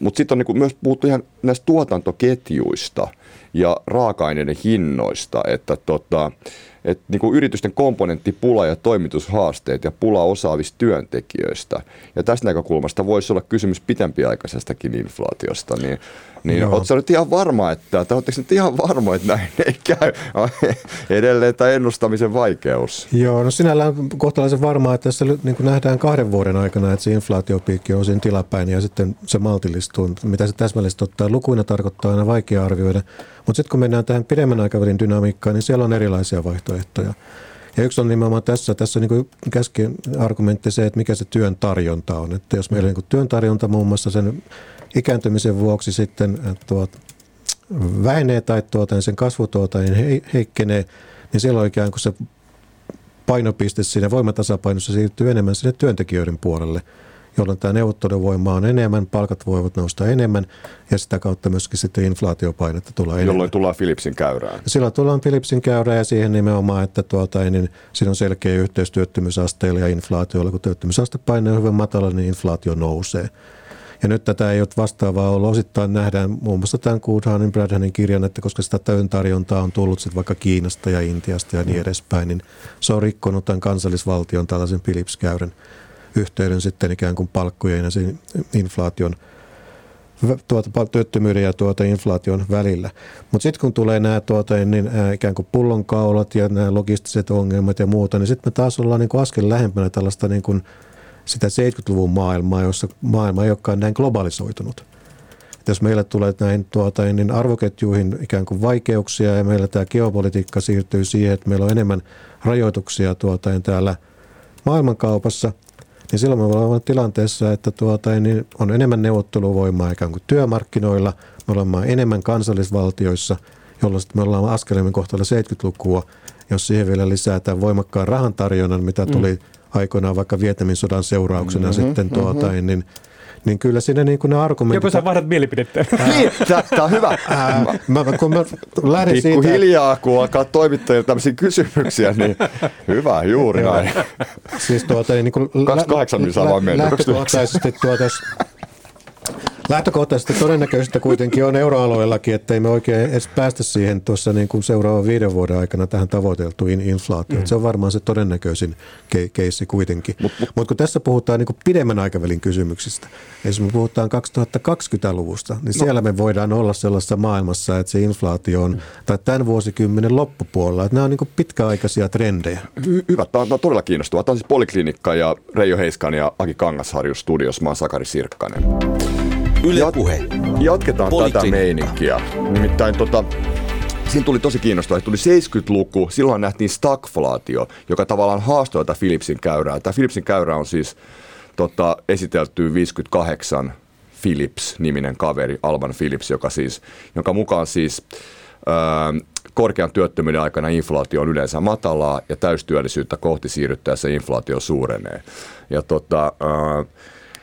Mutta sitten on niinku myös puhuttu ihan näistä tuotantoketjuista ja raaka-aineiden hinnoista, että tota, et niinku yritysten komponenttipula ja toimitushaasteet ja pula osaavista työntekijöistä. Ja tästä näkökulmasta voisi olla kysymys pitempiaikaisestakin inflaatiosta. Niin, niin oletko nyt ihan varma, että, tai oletteko nyt ihan varma, että näin ei käy? Edelleen tämä ennustamisen vaikeus. Joo, no sinällään kohtalaisen varmaa, että tässä niin kuin nähdään kahden vuoden aikana, että se inflaatiopiikki on siinä tilapäin ja sitten se maltillistuu. Mitä se täsmällisesti ottaa lukuina tarkoittaa aina vaikea arvioida. Mutta sitten kun mennään tähän pidemmän aikavälin dynamiikkaan, niin siellä on erilaisia vaihtoehtoja. Ja yksi on nimenomaan tässä, tässä niin käsken argumentti se, että mikä se työn tarjonta on. Että jos meillä on niin työn tarjonta muun muassa sen ikääntymisen vuoksi sitten tuot, vähenee tai tuota, niin sen kasvu tuota, niin he, heikkenee, niin silloin ikään kuin se painopiste siinä voimatasapainossa siirtyy enemmän sinne työntekijöiden puolelle, jolloin tämä neuvotteluvoima on enemmän, palkat voivat nousta enemmän ja sitä kautta myöskin sitten inflaatiopainetta tulee enemmän. Jolloin tullaan Philipsin käyrään. Silloin tullaan Philipsin käyrä ja siihen nimenomaan, että tuota, niin siinä on selkeä yhteys työttömyysasteella ja inflaatiolla. Kun työttömyysaste painaa hyvin matala, niin inflaatio nousee. Ja nyt tätä ei ole vastaavaa ollut. Osittain nähdään muun muassa tämän Goodhanin, Bradhanin kirjan, että koska sitä työn tarjontaa on tullut sit vaikka Kiinasta ja Intiasta ja niin edespäin, niin se on rikkonut tämän kansallisvaltion tällaisen Philips-käyrän yhteyden sitten ikään kuin palkkojen ja sen inflaation tuota, työttömyyden ja tuota inflaation välillä. Mutta sitten kun tulee nämä tuota, niin, ää, ikään kuin pullonkaulat ja nämä logistiset ongelmat ja muuta, niin sitten me taas ollaan niin kuin askel lähempänä tällaista niin kuin sitä 70-luvun maailmaa, jossa maailma ei olekaan näin globalisoitunut. Et jos meillä tulee näin tuota, niin arvoketjuihin ikään kuin vaikeuksia ja meillä tämä geopolitiikka siirtyy siihen, että meillä on enemmän rajoituksia tuota, täällä maailmankaupassa, niin silloin me ollaan tilanteessa, että tuota, niin on enemmän neuvotteluvoimaa ikään kuin työmarkkinoilla, me ollaan enemmän kansallisvaltioissa, jolloin me ollaan askelemmin kohtailla 70-lukua, jos siihen vielä lisätään voimakkaan rahan tarjonnan, mitä tuli mm. aikoinaan vaikka Vietnamin sodan seurauksena mm-hmm, sitten tuota, mm-hmm. niin niin kyllä siinä niin kuin ne argumentit... Joku sä vaihdat mielipidettä. Niin, tämä on hyvä. Ää, mä, kun mä lähdin siitä... Pikkuhiljaa, kun alkaa toimittajille tämmöisiä kysymyksiä, niin hyvä, juuri näin. Siis tuota, niin kuin 28 niin saa vaan mennä. Lähtökohtaisesti tuota, jos- Lähtökohtaisesti todennäköistä kuitenkin on euroalueellakin, että ei me oikein edes päästä siihen tuossa niin kuin seuraavan viiden vuoden aikana tähän tavoiteltuun in- inflaatioon. Mm. Se on varmaan se todennäköisin ke- keissi kuitenkin. Mutta mut, kun tässä puhutaan niin kuin pidemmän aikavälin kysymyksistä, jos me puhutaan 2020-luvusta, niin no. siellä me voidaan olla sellaisessa maailmassa, että se inflaatio on, tai tämän vuosikymmenen loppupuolella, että nämä on niin kuin pitkäaikaisia trendejä. Hy- hyvä, tämä on, tämä on todella kiinnostavaa. Tämä on siis Poliklinikka ja Reijo Heiskan ja Aki Kangasharju studios. Mä oon Sakari Sirkkanen. Yle Jat- Puhe. Jatketaan tätä Poliklinikka. meininkiä. Nimittäin tota, siinä tuli tosi kiinnostavaa. Tuli 70-luku, silloin nähtiin stagflaatio, joka tavallaan haastoi tätä Philipsin käyrää. Tämä Philipsin käyrä on siis tota, esitelty 58 Phillips-niminen kaveri, Alban Phillips, joka siis, jonka mukaan siis ää, korkean työttömyyden aikana inflaatio on yleensä matalaa ja täystyöllisyyttä kohti siirryttäessä inflaatio suurenee. Ja tota, ää,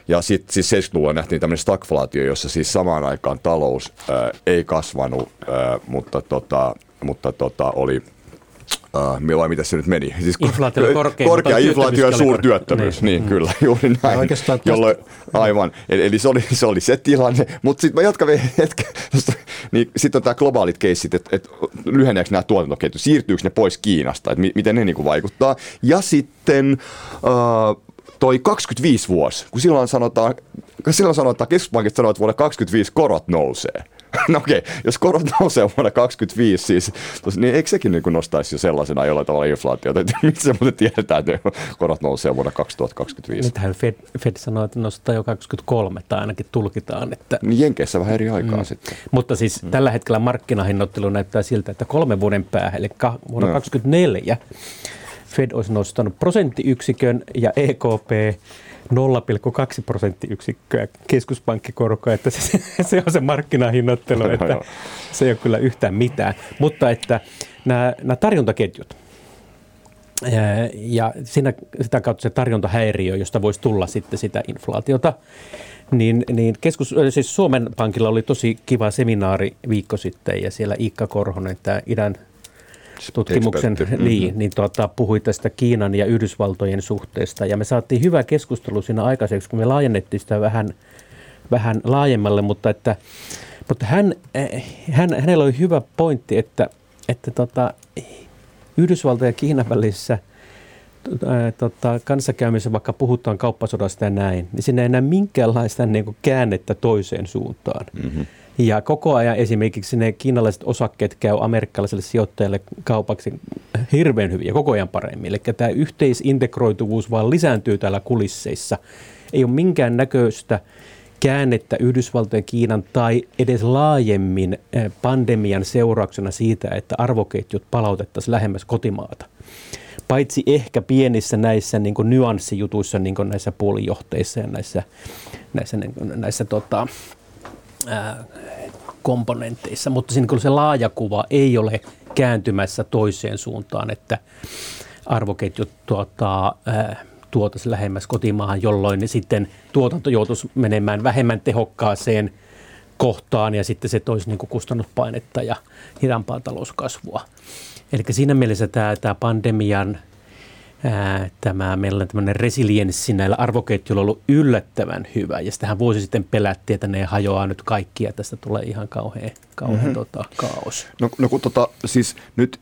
ja sitten siis 70-luvulla nähtiin tämmöinen stagflaatio, jossa siis samaan aikaan talous ää, ei kasvanut, ää, mutta, tota, mutta tota, oli Uh, vai miten se nyt meni? Siis inflaatio oli korkea, korkea inflaatio ja suurtyöttömyys. Niin, niin mm. kyllä, juuri näin. oikeastaan Jolloin, aivan, eli, eli se, oli, se oli se tilanne. Mutta sitten mä jatkan vielä hetken. Niin, sitten on tämä globaalit keissit, että et, lyheneekö nämä tuotantoketjut, siirtyykö ne pois Kiinasta, että mi, miten ne niinku vaikuttaa. Ja sitten... Uh, toi 25 vuosi, kun silloin sanotaan, kun silloin sanotaan, keskuspankit sanoo, että vuonna 25 korot nousee. No okei, okay, jos korot nousee vuonna 2025, siis, tos, niin eikö sekin niin nostaisi jo sellaisena jollain tavalla inflaatiota? Miksi muuten tiedetään, että korot nousee vuonna 2025? Nythän Fed, Fed sanoo, että nostaa jo 2023, tai ainakin tulkitaan. Että... Niin Jenkeissä vähän eri aikaa mm. sitten. Mutta siis mm. tällä hetkellä markkinahinnoittelu näyttää siltä, että kolmen vuoden päähän, eli vuonna no. 2024, Fed olisi nostanut prosenttiyksikön ja EKP 0,2 prosenttiyksikköä keskuspankkikorkoa, että se, se on se markkinahinnoittelu, että se ei ole kyllä yhtään mitään. Mutta että nämä, nämä tarjontaketjut, ja siinä, sitä kautta se tarjontahäiriö, josta voisi tulla sitten sitä inflaatiota, niin, niin keskus, siis Suomen Pankilla oli tosi kiva seminaari viikko sitten ja siellä Iikka Korhonen, tämä idän tutkimuksen, mm-hmm. niin, niin tuota, puhui tästä Kiinan ja Yhdysvaltojen suhteesta. Ja me saatiin hyvä keskustelu siinä aikaiseksi, kun me laajennettiin sitä vähän, vähän laajemmalle, mutta, että, mutta hän, eh, hän, hänellä oli hyvä pointti, että, että tota, Yhdysvaltojen ja Kiinan välissä eh, tota, kanssakäymisessä, vaikka puhutaan kauppasodasta ja näin, niin siinä ei näe minkäänlaista niin kuin käännettä toiseen suuntaan. Mm-hmm. Ja koko ajan esimerkiksi ne kiinalaiset osakkeet käy amerikkalaiselle sijoittajalle kaupaksi hirveän hyvin ja koko ajan paremmin. Eli tämä yhteisintegroituvuus vaan lisääntyy täällä kulisseissa. Ei ole minkään näköistä käännettä Yhdysvaltojen, Kiinan tai edes laajemmin eh, pandemian seurauksena siitä, että arvoketjut palautettaisiin lähemmäs kotimaata. Paitsi ehkä pienissä näissä niin nyanssijutuissa, niin näissä puolijohteissa ja näissä, näissä, niin kuin, näissä tota, komponenteissa, mutta siinä se laaja kuva ei ole kääntymässä toiseen suuntaan, että arvoketjut tuota, tuotaisi lähemmäs kotimaahan, jolloin sitten tuotanto joutuisi menemään vähemmän tehokkaaseen kohtaan ja sitten se toisi niin kustannuspainetta ja hidaampaa talouskasvua. Eli siinä mielessä tämä, tämä pandemian ää, tämä meillä on tämmöinen resilienssi näillä arvoketjuilla ollut yllättävän hyvä. Ja sitähän vuosi sitten pelättiin, että ne hajoaa nyt kaikki ja tästä tulee ihan kauhean, kauhean mm-hmm. tota, kaos. No, no kun tota, siis nyt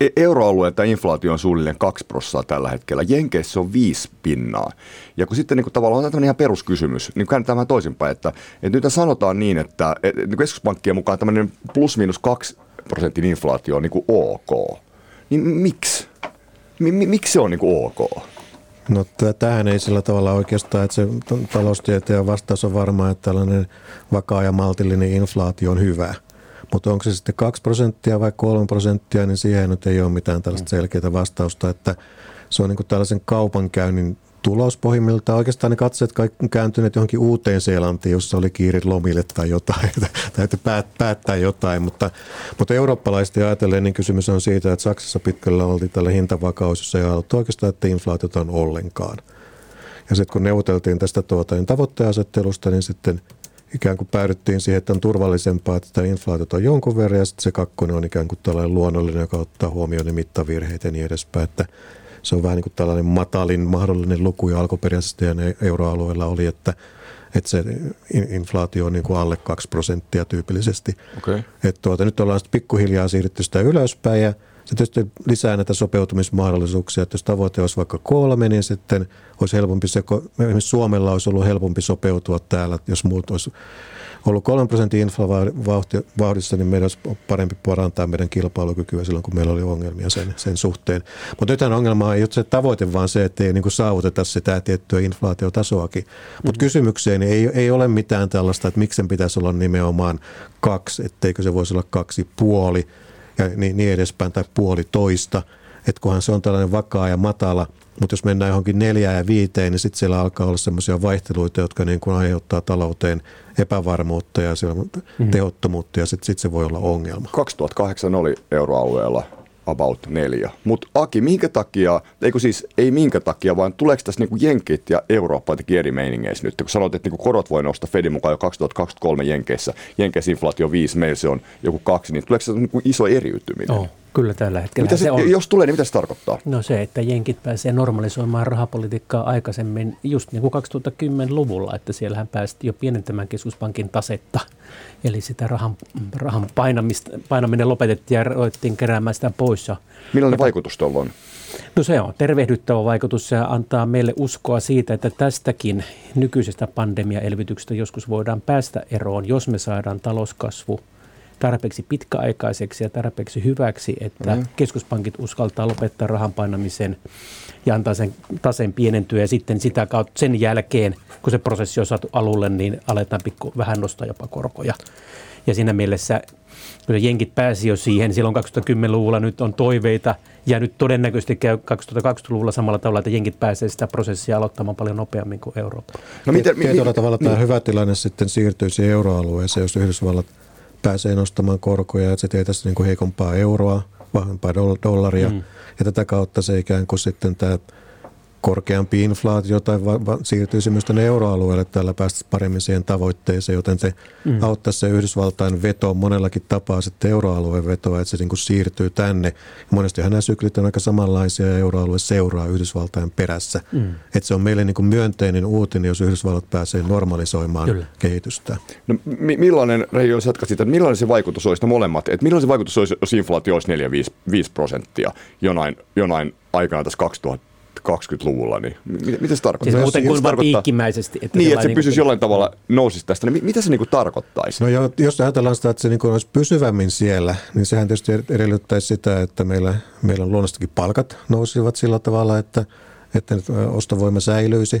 e- euroalueen tämä inflaatio on suunnilleen 2 prosenttia tällä hetkellä. Jenkeissä on 5 pinnaa. Ja kun sitten niin kuin tavallaan on tämmöinen ihan peruskysymys, niin käännetään vähän toisinpäin, että, että nyt sanotaan niin, että, että niin keskuspankkien mukaan tämmöinen plus miinus 2 prosentin inflaatio on niin kuin ok. Niin miksi? Miksi se on niin kuin ok? No tähän ei sillä tavalla oikeastaan, että se taloustieteen vastaus on varmaan, että tällainen vakaa ja maltillinen inflaatio on hyvä. Mutta onko se sitten 2 prosenttia vai 3 prosenttia, niin siihen nyt ei ole mitään tällaista selkeää vastausta, että se on niin kuin tällaisen kaupankäynnin tulos pohjimmiltaan. Oikeastaan ne katseet kaikki kääntyneet johonkin uuteen Seelantiin, jossa oli kiirit lomille tai jotain, tai päättää jotain. Mutta, mutta eurooppalaisesti ajatellen niin kysymys on siitä, että Saksassa pitkällä oltiin tällä hintavakaus, jossa ei haluttu oikeastaan, että inflaatiota on ollenkaan. Ja sitten kun neuvoteltiin tästä tuota, niin tavoitteasettelusta, niin sitten ikään kuin päädyttiin siihen, että on turvallisempaa, että inflaatiota on jonkun verran, ja sitten se kakkonen on ikään kuin tällainen luonnollinen, joka ottaa huomioon ne mittavirheet ja niin edespäin. Että se on vähän niin kuin tällainen matalin mahdollinen luku ja alkuperäisesti ja euroalueella oli, että, että se inflaatio on niin kuin alle 2 prosenttia tyypillisesti. Okay. Että tuota, nyt ollaan sitten pikkuhiljaa siirrytty sitä ylöspäin ja se tietysti lisää näitä sopeutumismahdollisuuksia, että jos tavoite olisi vaikka kolme, niin sitten olisi helpompi se, esimerkiksi Suomella olisi ollut helpompi sopeutua täällä, jos muut olisi ollut 3 prosentin inflavauhdissa, niin meidän olisi parempi parantaa meidän kilpailukykyä silloin, kun meillä oli ongelmia sen, sen suhteen. Mutta nythän ongelma ei ole se tavoite, vaan se, että ei niin kuin saavuteta sitä tiettyä inflaatiotasoakin. Mutta mm-hmm. kysymykseen ei, ei ole mitään tällaista, että miksi sen pitäisi olla nimenomaan kaksi, etteikö se voisi olla kaksi puoli ja niin, niin edespäin tai puoli toista. Että kunhan se on tällainen vakaa ja matala – Mutta jos mennään johonkin neljään ja viiteen, niin sitten siellä alkaa olla sellaisia vaihteluita, jotka niin kuin aiheuttaa talouteen epävarmuutta ja mm. tehottomuutta ja sitten sit se voi olla ongelma. 2008 oli euroalueella about neljä. Mutta Aki, minkä takia, eikö siis ei minkä takia, vaan tuleeko tässä niinku Jenkit ja Eurooppa jotenkin eri meiningeissä nyt? Kun sanoit, että niinku korot voi nostaa Fedin mukaan jo 2023 Jenkeissä, Jenkeissä inflaatio 5, meillä se on joku kaksi, niin tuleeko se niinku iso eriytyminen? Oh. Kyllä tällä hetkellä mitä se, se on. Jos tulee, niin mitä se tarkoittaa? No se, että jenkit pääsee normalisoimaan rahapolitiikkaa aikaisemmin just niin kuin 2010-luvulla, että siellähän päästi jo pienentämään keskuspankin tasetta. Eli sitä rahan, rahan painaminen lopetettiin ja ruvettiin keräämään sitä pois. Millainen vaikutus tuolla on? No se on tervehdyttävä vaikutus. Se antaa meille uskoa siitä, että tästäkin nykyisestä pandemiaelvytyksestä joskus voidaan päästä eroon, jos me saadaan talouskasvu – tarpeeksi pitkäaikaiseksi ja tarpeeksi hyväksi, että mm. keskuspankit uskaltaa lopettaa rahan painamisen ja antaa sen taseen pienentyä ja sitten sitä kautta sen jälkeen, kun se prosessi on saatu alulle, niin aletaan pikku vähän nostaa jopa korkoja. Ja siinä mielessä kyllä jenkit pääsi jo siihen silloin 2010-luvulla, nyt on toiveita ja nyt todennäköisesti käy 2020-luvulla samalla tavalla, että jenkit pääsee sitä prosessia aloittamaan paljon nopeammin kuin Eurooppa. No miten, Tietyllä tavalla tämä hyvä tilanne sitten siirtyisi euroalueeseen, jos Yhdysvallat – pääsee nostamaan korkoja, että se tee tästä niin kuin heikompaa euroa, vahvempaa dollaria. Mm. Ja tätä kautta se ikään kuin sitten tämä korkeampi inflaatio tai va- va- siirtyisi myös tänne euroalueelle, että täällä päästäisiin paremmin siihen tavoitteeseen, joten se mm. auttaisi se Yhdysvaltain veto monellakin tapaa sitten euroalueen vetoa, että se niin kuin siirtyy tänne. Monestihan nämä syklit on aika samanlaisia ja euroalue seuraa Yhdysvaltain perässä. Mm. Että se on meille niin kuin myönteinen uutinen, jos Yhdysvallat pääsee normalisoimaan Kyllä. kehitystä. No, mi- millainen, Reijo, jos jatkat siitä, millainen se vaikutus olisi, molemmat, että millainen se vaikutus olisi, jos inflaatio olisi 4-5 prosenttia jonain, jonain aikana tässä 2000 20-luvulla, niin mitä, mitä se tarkoittaa? Siis muuten kuin vain piikkimäisesti. Että niin, että se niin pysyisi jollain tavalla nousisi tästä, niin mitä se niin kuin tarkoittaisi? No jo, jos ajatellaan sitä, että se niin kuin olisi pysyvämmin siellä, niin sehän tietysti edellyttäisi sitä, että meillä, meillä on luonnostakin palkat nousivat sillä tavalla, että – että ostovoima säilyisi,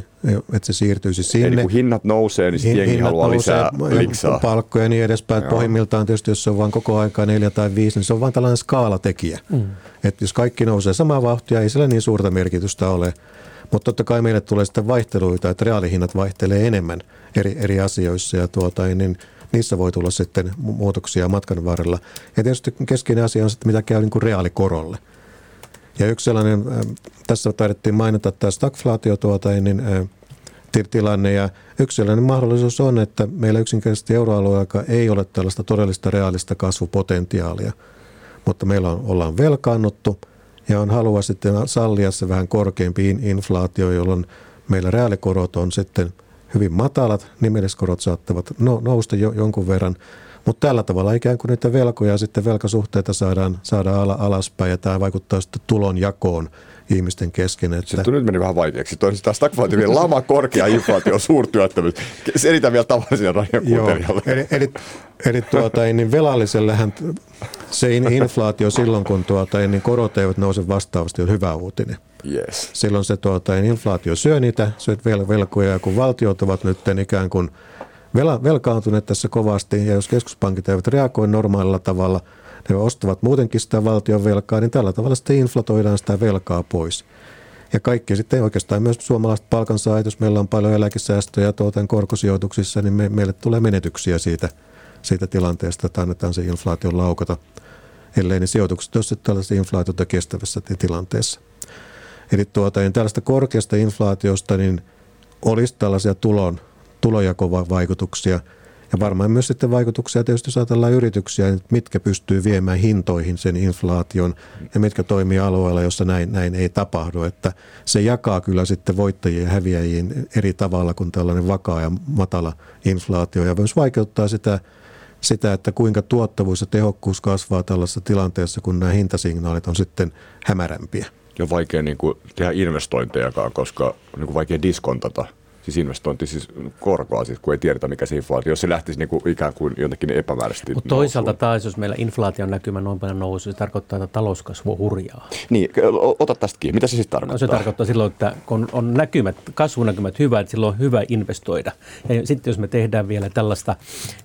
että se siirtyisi sinne. Eli kun hinnat nousee, niin sitten jengi haluaa nousee, lisää liksaa. Palkkoja ja niin edespäin. Joo. Pohjimmiltaan tietysti, jos se on vain koko aikaa neljä tai viisi, niin se on vain tällainen skaalatekijä. Mm. Että jos kaikki nousee samaa vauhtia, ei sillä niin suurta merkitystä ole. Mutta totta kai meille tulee sitten vaihteluita, että reaalihinnat vaihtelee enemmän eri, eri asioissa ja tuota, niin niissä voi tulla sitten muutoksia matkan varrella. Ja tietysti keskeinen asia on sitten, mitä käy niin kuin reaalikorolle. Ja yksi sellainen, tässä taidettiin mainita tämä stagflaatio tuota, niin, tilanne. Ja yksi sellainen mahdollisuus on, että meillä yksinkertaisesti euroalueella ei ole tällaista todellista reaalista kasvupotentiaalia, mutta meillä on, ollaan velkaannuttu ja on halua sitten sallia se vähän korkeampi inflaatio, jolloin meillä reaalikorot on sitten hyvin matalat, nimelliskorot saattavat no, nousta jo, jonkun verran, mutta tällä tavalla ikään kuin niitä velkoja ja sitten velkasuhteita saadaan, saadaan alaspäin ja tämä vaikuttaa sitten tulonjakoon ihmisten kesken. Että... Se nyt meni vähän vaikeaksi. Toinen sitä stagflaatio, lama, korkea inflaatio, suurtyöttömyys. Selitä vielä tavallisille radiokuuntelijalle. Eli, eli, eli tuota, niin velallisellähän se inflaatio silloin, kun tuota, niin korot eivät nouse vastaavasti, on hyvä uutinen. Yes. Silloin se tuota, niin inflaatio syö niitä syö velkoja, ja kun valtiot ovat nyt ikään kuin – velkaantuneet tässä kovasti ja jos keskuspankit eivät reagoi normaalilla tavalla, ne ostavat muutenkin sitä valtion velkaa, niin tällä tavalla sitten inflatoidaan sitä velkaa pois. Ja kaikki sitten oikeastaan myös suomalaiset palkansaajat, jos meillä on paljon eläkesäästöjä tuotan korkosijoituksissa, niin me, meille tulee menetyksiä siitä, siitä tilanteesta, että annetaan se inflaation laukata, ellei ne sijoitukset ole sitten tällaisessa inflaatiota kestävässä tilanteessa. Eli tuota, niin tällaista korkeasta inflaatiosta niin olisi tällaisia tulon tulonjakovaikutuksia ja varmaan myös sitten vaikutuksia tietysti jos ajatellaan yrityksiä, että mitkä pystyy viemään hintoihin sen inflaation ja mitkä toimii alueella, jossa näin, näin ei tapahdu. Että se jakaa kyllä sitten voittajien ja häviäjien eri tavalla kuin tällainen vakaa ja matala inflaatio ja myös vaikeuttaa sitä, sitä, että kuinka tuottavuus ja tehokkuus kasvaa tällaisessa tilanteessa, kun nämä hintasignaalit on sitten hämärämpiä. Ja vaikea niin kuin, tehdä investointejakaan, koska niin kuin vaikea diskontata – siis investointi, siis korkoa, siis kun ei tiedetä mikä se inflaatio, jos se lähtisi niin kuin ikään kuin jotenkin epämääräisesti Mutta toisaalta taas, jos meillä inflaation näkymä noin paljon nousee, se tarkoittaa, että talouskasvu on hurjaa. Niin, ota tästä kiinni. Mitä se sitten tarkoittaa? No, se tarkoittaa silloin, että kun on näkymät, kasvunäkymät hyvät, että silloin on hyvä investoida. Ja sitten jos me tehdään vielä tällaista,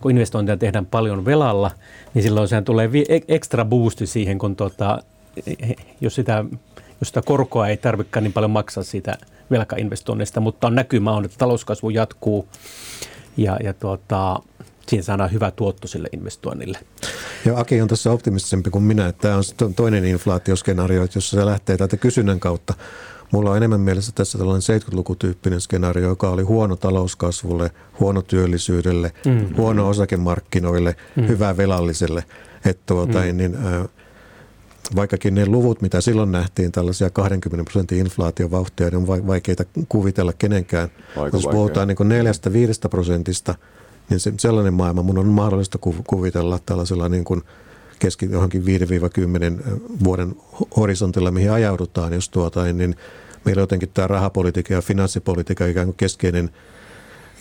kun investointeja tehdään paljon velalla, niin silloin sehän tulee ekstra boosti siihen, kun tota, jos sitä jos sitä korkoa ei tarvitsekaan niin paljon maksaa siitä velkainvestoinnista, mutta on näkymä on, että talouskasvu jatkuu ja, ja tuota, siinä saadaan hyvä tuotto sille investoinnille. Joo, Aki on tässä optimistisempi kuin minä, että tämä on toinen inflaatioskenaario, jossa se lähtee täältä kysynnän kautta. Mulla on enemmän mielessä tässä tällainen 70-lukutyyppinen skenaario, joka oli huono talouskasvulle, huono työllisyydelle, mm. huono osakemarkkinoille, mm. hyvä velalliselle. Että tuota, mm. niin, äh, vaikkakin ne luvut, mitä silloin nähtiin, tällaisia 20 prosentin inflaatiovauhtia, niin on vaikeita kuvitella kenenkään. Aika Jos puhutaan niin 4-5 prosentista, niin se, sellainen maailma mun on mahdollista kuvitella tällaisella niin kuin keski johonkin 5-10 vuoden horisontilla, mihin ajaudutaan, jos tuota, niin meillä jotenkin tämä rahapolitiikka ja finanssipolitiikka ikään kuin keskeinen –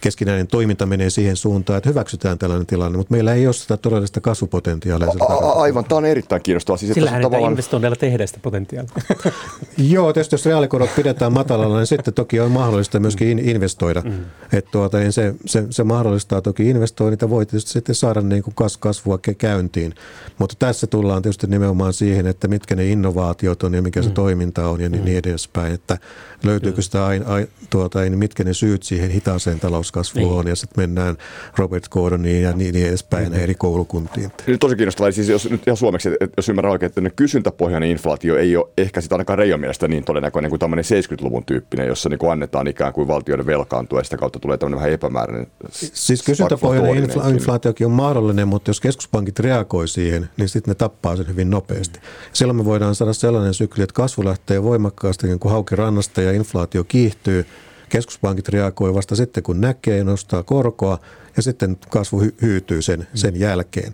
keskinäinen toiminta menee siihen suuntaan, että hyväksytään tällainen tilanne, mutta meillä ei ole sitä todellista kasvupotentiaalia. A- aivan, tämä on erittäin kiinnostavaa. Siis, Sillähän tavallaan... investoinneilla tehdään sitä potentiaalia. Joo, tietysti jos reaalikorot pidetään matalalla, niin sitten toki on mahdollista myöskin investoida. Mm. Että tuota, niin se, se, se, mahdollistaa toki investoinnit ja voi tietysti sitten saada niin kuin kas, kasvua käyntiin. Mutta tässä tullaan tietysti nimenomaan siihen, että mitkä ne innovaatiot on ja mikä mm. se toiminta on ja niin, mm. niin edespäin. Että löytyykö sitä, ai, ai, tuota, niin mitkä ne syyt siihen hitaaseen talouskasvuun niin. on ja sitten mennään Robert Gordoniin ja niin, niin edespäin mm. eri koulukuntiin. Nyt tosi kiinnostavaa, siis jos nyt ihan suomeksi, että jos ymmärrän oikein, että kysyntäpohjainen inflaatio ei ole ehkä sitä ainakaan Reijon mielestä niin todennäköinen kuin tämmöinen 70-luvun tyyppinen, jossa niin kuin annetaan ikään kuin valtioiden velkaantua ja sitä kautta tulee tämmöinen vähän epämääräinen. Siis kysyntäpohjainen infla- inflaatiokin on mahdollinen, mutta jos keskuspankit reagoi siihen, niin sitten ne tappaa sen hyvin nopeasti. Mm. Silloin me voidaan saada sellainen sykli, että kasvu lähtee voimakkaasti niin kuin hauki rannasta ja inflaatio kiihtyy. Keskuspankit reagoi vasta sitten, kun näkee, nostaa korkoa ja sitten kasvu hy- hyytyy sen, sen jälkeen.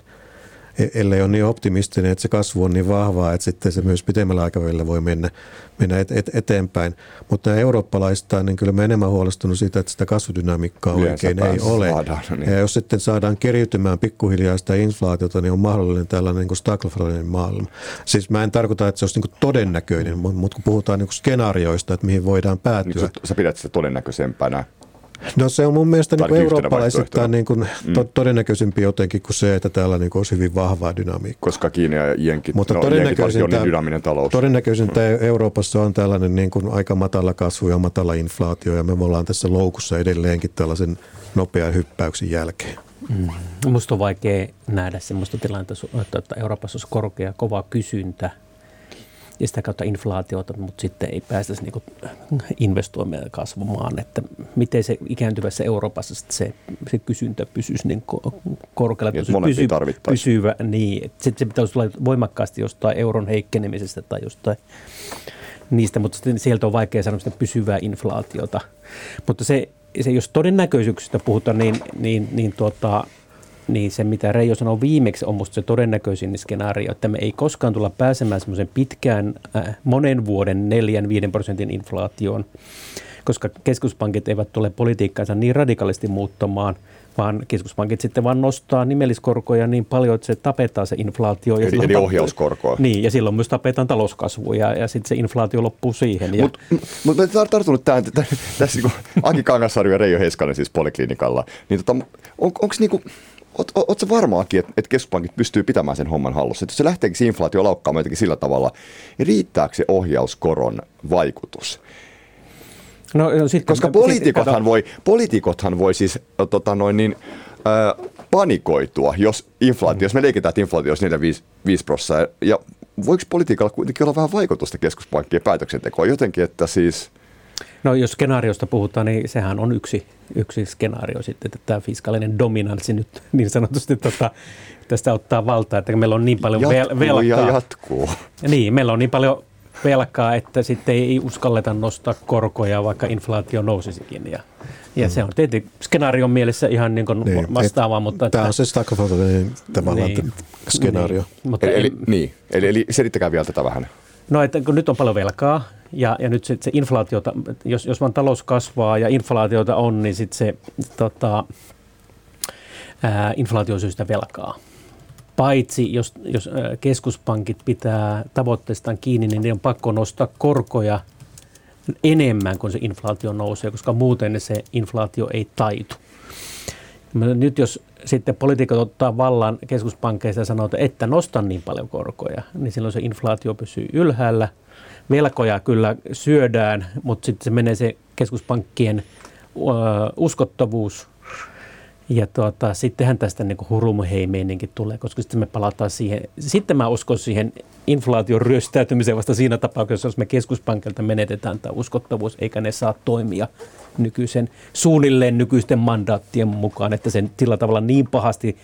E-, ellei ole niin optimistinen, että se kasvu on niin vahvaa, että sitten se myös pitemmällä aikavälillä voi mennä, mennä et, et, eteenpäin. Mutta nämä eurooppalaistaan, niin kyllä mä enemmän huolestunut siitä, että sitä kasvudynamiikkaa oikein ei ole. Saadaan, niin. Ja jos sitten saadaan keriytymään pikkuhiljaa sitä inflaatiota, niin on mahdollinen tällainen niin stagflationinen maailma. Siis mä en tarkoita, että se olisi niin todennäköinen, mutta kun puhutaan niin skenaarioista, että mihin voidaan päätyä. Niin, sä pidät sitä todennäköisempänä No se on mun mielestä niin eurooppalaisittain niin kuin mm. todennäköisempi jotenkin kuin se, että täällä niin kuin olisi hyvin vahvaa dynamiikkaa. Koska Kiina ja Jenkit, Mutta no, todennäköisintä, on niin dynaaminen talous. Todennäköisintä mm. Euroopassa on tällainen niin kuin aika matala kasvu ja matala inflaatio ja me ollaan tässä loukussa edelleenkin tällaisen nopean hyppäyksen jälkeen. Mm. Minusta on vaikea nähdä sellaista tilannetta, että Euroopassa olisi korkea, kova kysyntä – ja sitä kautta inflaatiota, mutta sitten ei päästäisi niin investoimaan ja kasvamaan. Että miten se ikääntyvässä Euroopassa se, se kysyntä pysyisi niin korkealla, niin, pysy, pysyvä. Niin, sitten se pitäisi tulla voimakkaasti jostain euron heikkenemisestä tai jostain niistä, mutta sitten sieltä on vaikea sanoa sitä pysyvää inflaatiota. Mutta se, se jos todennäköisyyksistä puhutaan, niin, niin, niin tuota, niin se, mitä Reijo sanoi viimeksi, on musta se todennäköisin skenaario, että me ei koskaan tulla pääsemään semmoisen pitkään äh, monen vuoden 4-5 prosentin inflaatioon, koska keskuspankit eivät tule politiikkaansa niin radikaalisti muuttamaan, vaan keskuspankit sitten vaan nostaa nimelliskorkoja niin paljon, että se tapetaan se inflaatio. Ja eli, eli ohjauskorkoa. Niin, ja silloin myös tapetaan talouskasvu ja, ja sitten se inflaatio loppuu siihen. Mutta mut, mä tarttunut tähän, tässä niin Aki Kangasarju ja Reijo Heiskanen siis poliklinikalla, niin tota, on, onko niinku, Oletko varmaankin, että, että keskuspankit pystyy pitämään sen homman hallussa? Että jos se lähteekin se inflaatio laukkaamaan jotenkin sillä tavalla, niin riittääkö se ohjauskoron vaikutus? No, sitten, Koska poliitikothan, voi, poliitikothan voi siis tota noin niin, äh, panikoitua, jos, inflaatio, mm. jos me leikitään, että inflaatio olisi 4-5 prosenttia. Ja voiko politiikalla kuitenkin olla vähän vaikutusta keskuspankkien päätöksentekoon jotenkin, että siis – No jos skenaariosta puhutaan, niin sehän on yksi, yksi skenaario sitten, että tämä fiskaalinen dominanssi nyt niin sanotusti tota, tästä ottaa valtaa, että meillä on niin paljon jatkuu velkaa. ja jatkuu. Niin, meillä on niin paljon velkaa, että sitten ei uskalleta nostaa korkoja, vaikka inflaatio nousisikin. Ja, ja mm. se on tietenkin skenaarion mielessä ihan niin kuin niin, vastaava. Mutta tämä että, on se Stackelfeldin tavallaan niin, skenaario. Niin, mutta eli, eli, niin, eli, eli selittäkää vielä tätä vähän. No, että kun nyt on paljon velkaa, ja, ja nyt sit se inflaatiota, jos, jos vaan talous kasvaa ja inflaatiota on, niin sitten se tota, ää, inflaatio syystä velkaa. Paitsi jos, jos keskuspankit pitää tavoitteestaan kiinni, niin ne on pakko nostaa korkoja enemmän kuin se inflaatio nousee, koska muuten se inflaatio ei taitu. Nyt jos sitten poliitikot ottaa vallan keskuspankkeista ja sanoo, että että nosta niin paljon korkoja, niin silloin se inflaatio pysyy ylhäällä. Velkoja kyllä syödään, mutta sitten se menee se keskuspankkien uskottavuus ja tuota, sittenhän tästä niin hurumuheimeininkin tulee, koska sitten me palataan siihen. Sitten mä uskon siihen inflaation ryöstäytymiseen vasta siinä tapauksessa, jos me keskuspankilta menetetään tämä uskottavuus, eikä ne saa toimia nykyisen, suunnilleen nykyisten mandaattien mukaan, että sen sillä tavalla niin pahasti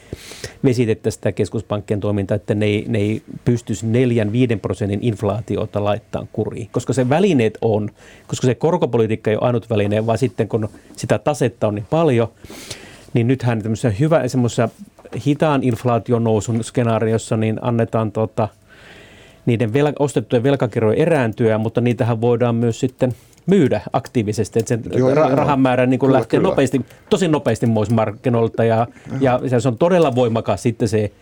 vesitettäisiin sitä keskuspankkien toimintaa, että ne ei, ne ei pystyisi 4-5 prosentin inflaatiota laittaa kuriin, koska se välineet on, koska se korkopolitiikka ei ole ainut väline, vaan sitten kun sitä tasetta on niin paljon, niin nythän tämmöisessä hyvä, semmoisessa hitaan inflaation nousun skenaariossa, niin annetaan tota, niiden vel, ostettujen velkakirjojen erääntyä, mutta niitähän voidaan myös sitten myydä aktiivisesti, että sen joo, ra- joo, rahan määrä niin kyllä, lähtee kyllä. nopeasti, tosi nopeasti pois markkinoilta ja, ja se on todella voimakas sitten se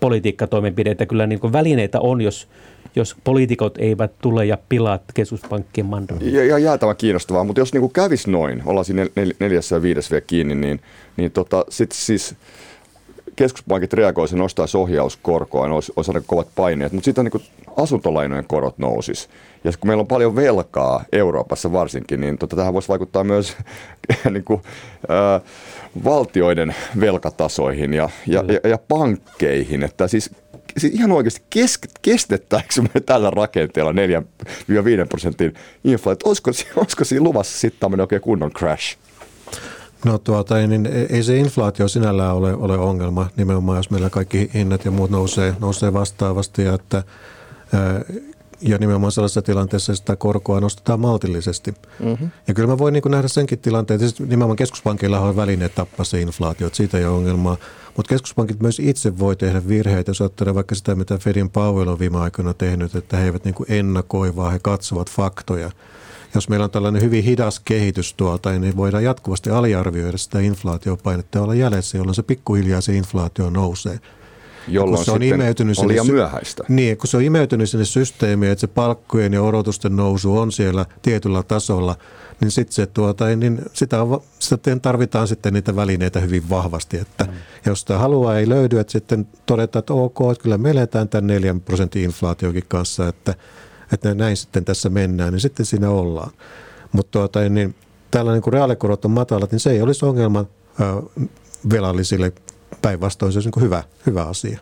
politiikkatoimenpide, että kyllä niin kuin välineitä on, jos, jos poliitikot eivät tule ja pilaat keskuspankkien mandaatin. Ja, ja jäätävän kiinnostavaa, mutta jos niin kuin kävisi noin, ollaan siinä nel, neljässä ja viides vielä kiinni, niin, niin tota, sitten siis keskuspankit reagoisivat ja nostaisi ohjauskorkoa, niin olisi, olisi aika kovat paineet, mutta sitten niin asuntolainojen korot nousis. Ja kun meillä on paljon velkaa Euroopassa varsinkin, niin tota, tähän voisi vaikuttaa myös niin kuin, ää, valtioiden velkatasoihin ja, ja, ja, ja pankkeihin. Että siis siis ihan oikeasti kes, kestettääkö me tällä rakenteella 4-5 prosentin inflaatio? Olisiko, olisiko siinä luvassa sitten tämmöinen oikein kunnon crash? No tuota, niin ei se inflaatio sinällään ole, ole ongelma, nimenomaan jos meillä kaikki hinnat ja muut nousee, nousee vastaavasti. Ja, että, ja nimenomaan sellaisessa tilanteessa sitä korkoa nostetaan maltillisesti. Mm-hmm. Ja kyllä mä voin niin nähdä senkin tilanteen, että nimenomaan keskuspankilla on väline tappaa se inflaatio, että siitä ei ole ongelmaa. Mutta keskuspankit myös itse voi tehdä virheitä, jos ajattelee vaikka sitä, mitä Fedin Powell on viime aikoina tehnyt, että he eivät niin ennakoi, vaan he katsovat faktoja. Jos meillä on tällainen hyvin hidas kehitys tuolta, niin voidaan jatkuvasti aliarvioida sitä inflaatiopainetta ja olla jäljessä, jolloin se pikkuhiljaa se inflaatio nousee jolloin se on imeytynyt on liian myöhäistä. Niin, kun se on imeytynyt sinne systeemiin, että se palkkojen ja odotusten nousu on siellä tietyllä tasolla, niin sitten se tuota, niin sitä, on, sitä tarvitaan sitten niitä välineitä hyvin vahvasti. Että mm. Jos sitä haluaa ei löydy, että sitten todetaan, että ok, että kyllä me eletään tämän 4 prosentin inflaatiokin kanssa, että, että näin sitten tässä mennään, niin sitten siinä ollaan. Mutta tuota, niin, tällainen kun reaalikorot on matalat, niin se ei olisi ongelma velallisille päinvastoin se olisi niin hyvä, hyvä asia.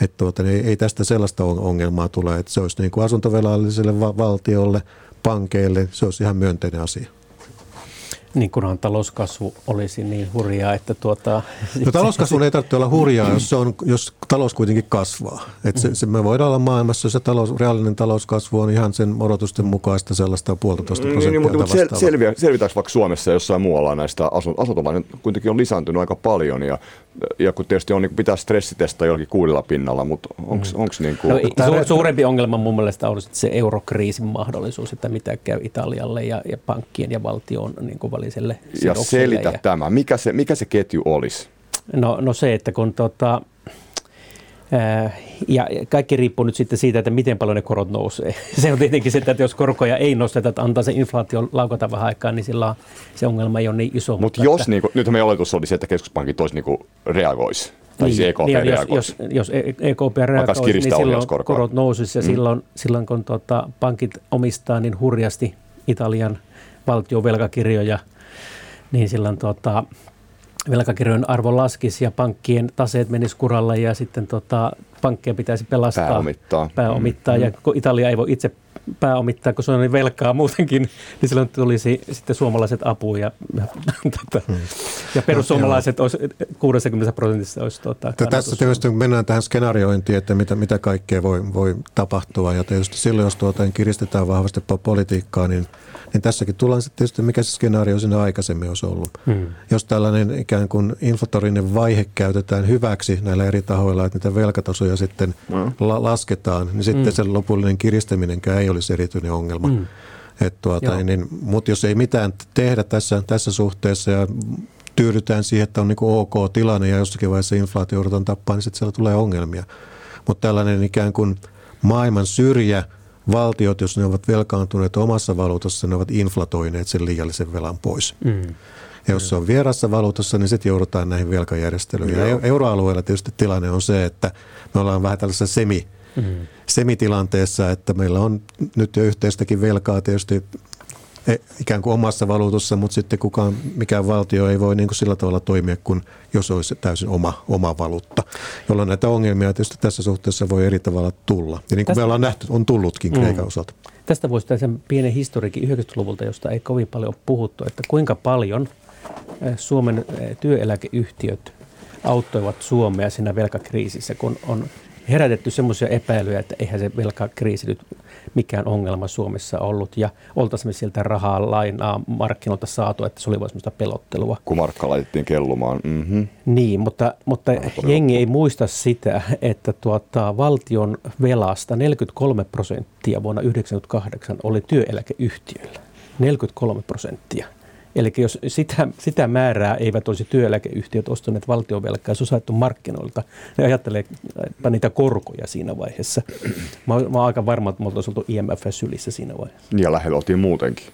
Että tuota, niin ei tästä sellaista ongelmaa tule, että se olisi niin kuin asuntovelalliselle valtiolle, pankeille, se olisi ihan myönteinen asia niin kunhan talouskasvu olisi niin hurjaa, että tuota... No talouskasvu ei tarvitse olla hurjaa, jos, se on, jos talous kuitenkin kasvaa. Et se, se, me voidaan olla maailmassa, se talous, reaalinen talouskasvu on ihan sen odotusten mukaista sellaista puolitoista prosenttia. Niin, mutta, sel, selviä, selvitäänkö vaikka Suomessa jossain muualla näistä asuntolainen kuitenkin on lisääntynyt aika paljon ja, ja kun tietysti on, niin pitää stressitestaa jollakin kuudella pinnalla, mutta onko mm. niin kuin... no, su, suurempi ongelma mun mielestä on se eurokriisin mahdollisuus, että mitä käy Italialle ja, ja pankkien ja valtion niin kuin väliselle Ja selitä ja... tämä. Mikä se, mikä se ketju olisi? No, no se, että kun tota, ja kaikki riippuu nyt sitten siitä, että miten paljon ne korot nousee. Se on tietenkin se, että jos korkoja ei nosteta, että antaa se inflaatio laukata vähän aikaa, niin sillä se ongelma ei ole niin iso. Mut mutta jos, että, niin kuin, nyt meidän oletus oli se, että keskuspankit olisi niin reagoisi. Tai niin, siis EKP niin, jos, jos, jos EKP reagoisi, niin silloin korot nousisi ja mm. silloin, silloin kun tuota, pankit omistaa niin hurjasti Italian valtion velkakirjoja, niin silloin tuota, velkakirjojen arvo laskisi ja pankkien taseet menisi kuralle ja sitten tota, pankkeja pitäisi pelastaa. Pääomittaa. Pääomittaa. Mm. Ja kun Italia ei voi itse pääomittaa, kun se on niin velkaa muutenkin, niin silloin tulisi sitten suomalaiset apu ja, ja, tota, hmm. ja perussuomalaiset olisi 60 prosentissa olisi tuota, Tässä tietysti mennään tähän skenaariointiin, että mitä, mitä kaikkea voi, voi tapahtua ja tietysti silloin, jos tuota, kiristetään vahvasti politiikkaa, niin – niin tässäkin tullaan sitten tietysti, mikä se skenaario siinä aikaisemmin olisi ollut. Hmm. Jos tällainen ikään kuin inflatorinen vaihe käytetään hyväksi näillä eri tahoilla, että niitä velkatasoja sitten hmm. la- lasketaan, niin sitten hmm. se lopullinen kiristäminenkään ei olisi erityinen ongelma. Hmm. Et tuota, niin, mutta jos ei mitään tehdä tässä, tässä suhteessa ja tyydytään siihen, että on niin ok tilanne ja jossakin vaiheessa inflaatio joudutaan tappaa, niin sitten siellä tulee ongelmia. Mutta tällainen ikään kuin maailman syrjä – valtiot, jos ne ovat velkaantuneet omassa valuutassa, ne ovat inflatoineet sen liiallisen velan pois. Mm. Ja jos se on vierassa valuutassa, niin sitten joudutaan näihin velkajärjestelyihin. Ja euroalueella tietysti tilanne on se, että me ollaan vähän tällaisessa semi, mm. semitilanteessa, että meillä on nyt jo yhteistäkin velkaa tietysti ikään kuin omassa valuutossa, mutta sitten kukaan, mikään valtio ei voi niin kuin sillä tavalla toimia kuin jos olisi täysin oma, oma valuutta, jolloin näitä ongelmia tietysti tässä suhteessa voi eri tavalla tulla. Ja niin kuin Tästä, me ollaan nähty, on tullutkin mm. Kreikan osalta. Tästä voisi sen pienen historiikin 90-luvulta, josta ei kovin paljon ole puhuttu, että kuinka paljon Suomen työeläkeyhtiöt auttoivat Suomea siinä velkakriisissä, kun on herätetty semmoisia epäilyjä, että eihän se velkakriisi nyt mikään ongelma Suomessa ollut ja oltaisiin sieltä rahaa lainaa markkinoilta saatu, että se oli vain semmoista pelottelua. Kun markka laitettiin kellumaan. Mm-hmm. Niin, mutta, mutta jengi ei muista sitä, että tuota, valtion velasta 43 prosenttia vuonna 1998 oli työeläkeyhtiöillä. 43 prosenttia. Eli jos sitä, sitä määrää eivät olisi työeläkeyhtiöt ostaneet valtionvelkaa, se olisi markkinoilta, ne ajattelee niitä korkoja siinä vaiheessa. Mä, mä olen aika varma, että me oltaisiin oltu IMF sylissä siinä vaiheessa. Ja lähellä oltiin muutenkin.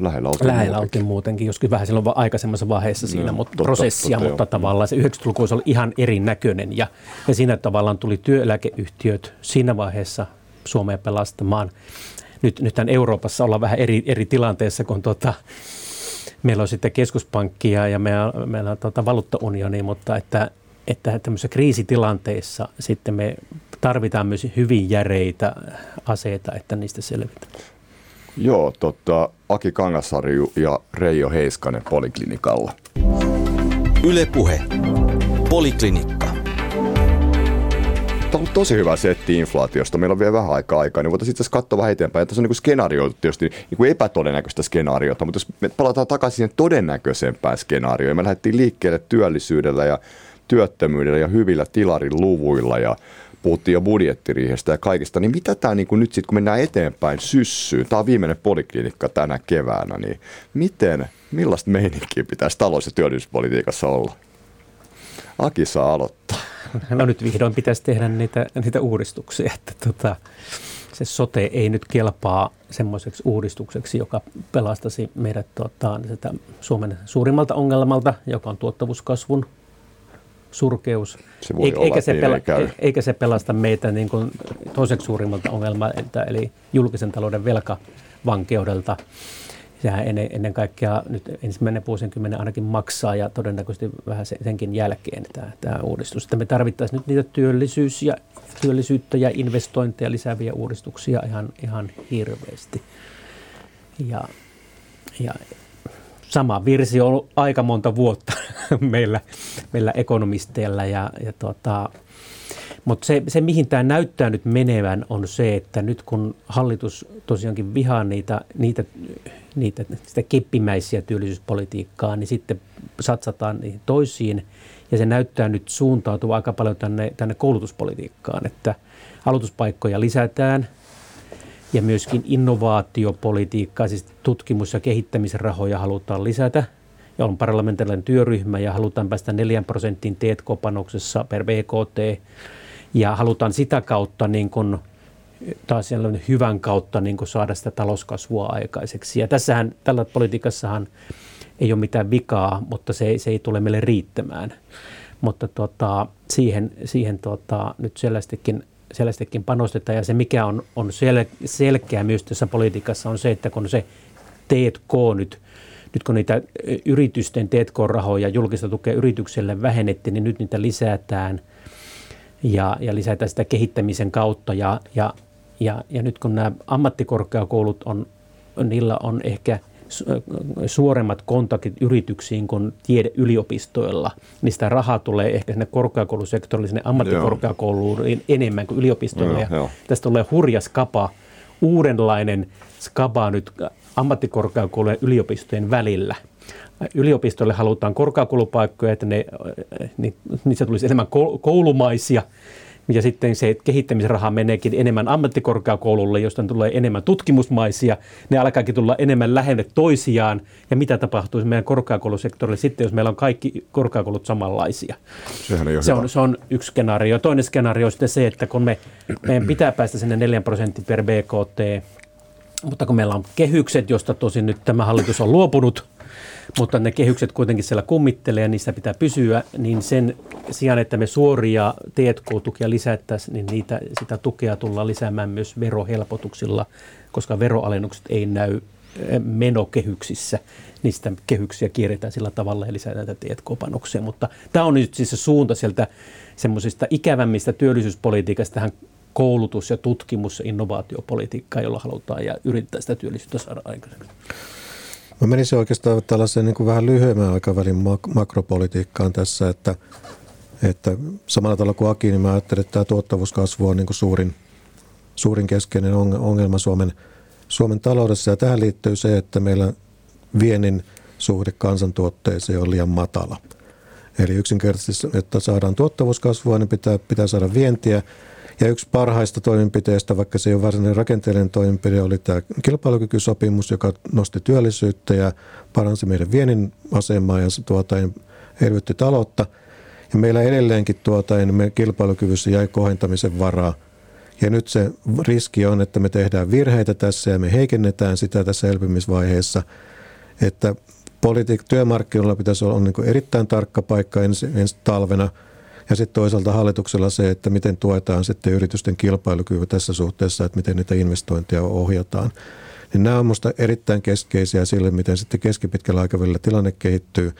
Lähellä oltiin Lähellä muutenkin. oltiin muutenkin, joskin vähän silloin aikaisemmassa vaiheessa siinä no, mutta totta, prosessia, totta, mutta tavallaan se 90-luku oli ihan erinäköinen ja, ja siinä tavallaan tuli työeläkeyhtiöt siinä vaiheessa Suomeen pelastamaan nyt, nythän Euroopassa ollaan vähän eri, eri tilanteessa, kun tota, meillä on sitten keskuspankkia ja meillä, meillä on tota valuuttaunioni, mutta että, että tämmöisissä kriisitilanteissa sitten me tarvitaan myös hyvin järeitä aseita, että niistä selvitään. Joo, tota, Aki Kangasarju ja Reijo Heiskanen Poliklinikalla. Ylepuhe. Poliklinikka. On tosi hyvä setti inflaatiosta. Meillä on vielä vähän aikaa aikaa, niin voitaisiin itse katsoa vähän eteenpäin. Tässä on niin skenaarioita tietysti niin kuin epätodennäköistä skenaariota, mutta jos me palataan takaisin siihen todennäköisempään skenaarioon, me lähdettiin liikkeelle työllisyydellä ja työttömyydellä ja hyvillä tilarin luvuilla ja puhuttiin jo budjettiriihestä ja kaikista, niin mitä tämä niin nyt sitten, kun mennään eteenpäin syssyyn, tämä on viimeinen poliklinikka tänä keväänä, niin miten, millaista meininkiä pitäisi talous- ja työllisyyspolitiikassa olla? Aki saa aloittaa. no nyt vihdoin pitäisi tehdä niitä, niitä uudistuksia, että tota, se sote ei nyt kelpaa semmoiseksi uudistukseksi, joka pelastaisi meidät tota, sitä Suomen suurimmalta ongelmalta, joka on tuottavuuskasvun surkeus. Se eikä, eikä, se pela, eikä se pelasta meitä niin kuin toiseksi suurimmalta ongelmalta, eli julkisen talouden velkavankeudelta sehän ennen, kaikkea nyt ensimmäinen vuosikymmenen ainakin maksaa ja todennäköisesti vähän senkin jälkeen tämä, tämä uudistus. Että me tarvittaisiin nyt niitä työllisyys ja, työllisyyttä ja investointeja lisääviä uudistuksia ihan, ihan hirveästi. Ja, ja sama virsi on ollut aika monta vuotta meillä, meillä ekonomisteilla ja, ja tota, mutta se, se, mihin tämä näyttää nyt menevän, on se, että nyt kun hallitus tosiaankin vihaa niitä, niitä, niitä sitä keppimäisiä työllisyyspolitiikkaa, niin sitten satsataan niihin toisiin. Ja se näyttää nyt suuntautua aika paljon tänne, tänne koulutuspolitiikkaan, että aloituspaikkoja lisätään ja myöskin innovaatiopolitiikkaa, siis tutkimus- ja kehittämisrahoja halutaan lisätä – ja on parlamentaarinen työryhmä ja halutaan päästä 4 prosentin T&K-panoksessa per BKT ja halutaan sitä kautta niin kuin, taas hyvän kautta niin kuin saada sitä talouskasvua aikaiseksi. Ja tässähän, tällä politiikassahan ei ole mitään vikaa, mutta se, se ei tule meille riittämään. Mutta tota, siihen, siihen tota, nyt selvästikin, selvästikin panostetaan. Ja se, mikä on, on sel, selkeä myös tässä politiikassa, on se, että kun se T&K nyt, nyt kun niitä yritysten T&K-rahoja julkista tukea yritykselle vähennettiin, niin nyt niitä lisätään – ja, ja lisätä sitä kehittämisen kautta. Ja, ja, ja, ja nyt kun nämä ammattikorkeakoulut on, niillä on ehkä suoremmat kontaktit yrityksiin kuin tiedeyliopistoilla, niin sitä rahaa tulee ehkä sinne korkeakoulusektorille, sinne ammattikorkeakouluun enemmän kuin yliopistoille. Joo, ja Tästä tulee hurja skapa, uudenlainen skapa nyt ammattikorkeakoulujen ja yliopistojen välillä – yliopistolle halutaan korkeakoulupaikkoja, että ne, niin, niissä tulisi enemmän koulumaisia. Ja sitten se kehittämisraha meneekin enemmän ammattikorkeakoululle, josta tulee enemmän tutkimusmaisia. Ne alkaakin tulla enemmän lähelle toisiaan. Ja mitä tapahtuisi meidän korkeakoulusektorille sitten, jos meillä on kaikki korkeakoulut samanlaisia? Sehän ei ole se, on, se on yksi skenaario. Toinen skenaario on sitten se, että kun me, meidän pitää päästä sinne 4 prosenttia per BKT, mutta kun meillä on kehykset, josta tosin nyt tämä hallitus on luopunut, mutta ne kehykset kuitenkin siellä kummittelee ja niissä pitää pysyä, niin sen sijaan, että me suoria T&K-tukia lisättäisiin, niin niitä, sitä tukea tullaan lisäämään myös verohelpotuksilla, koska veroalennukset ei näy eh, menokehyksissä. Niistä kehyksiä kierretään sillä tavalla ja lisätään näitä T&K-panoksia. Mutta tämä on nyt siis se suunta sieltä semmoisista ikävämmistä työllisyyspolitiikasta tähän koulutus- ja tutkimus- ja innovaatiopolitiikkaa, jolla halutaan ja yrittää sitä työllisyyttä saada aikaiseksi. Mä menisin oikeastaan tällaiseen niin vähän lyhyemmän aikavälin mak- makropolitiikkaan tässä, että, että samalla tavalla kuin Aki, niin mä ajattelen, että tämä tuottavuuskasvu on niin kuin suurin, suurin keskeinen ongelma Suomen, Suomen taloudessa. Ja tähän liittyy se, että meillä viennin suhde kansantuotteeseen on liian matala. Eli yksinkertaisesti, että saadaan tuottavuuskasvua, niin pitää, pitää saada vientiä. Ja yksi parhaista toimenpiteistä, vaikka se ei ole varsinainen rakenteellinen toimenpide, oli tämä kilpailukykysopimus, joka nosti työllisyyttä ja paransi meidän viennin asemaa ja tuota, elvytti taloutta. Ja meillä edelleenkin tuota, niin me kilpailukyvyssä jäi kohentamisen varaa. Ja nyt se riski on, että me tehdään virheitä tässä ja me heikennetään sitä tässä elpymisvaiheessa. Että politiik- työmarkkinoilla pitäisi olla niin erittäin tarkka paikka ensi, ensi talvena – ja sitten toisaalta hallituksella se, että miten tuetaan sitten yritysten kilpailukyvy tässä suhteessa, että miten niitä investointeja ohjataan. Niin nämä on minusta erittäin keskeisiä sille, miten sitten keskipitkällä aikavälillä tilanne kehittyy,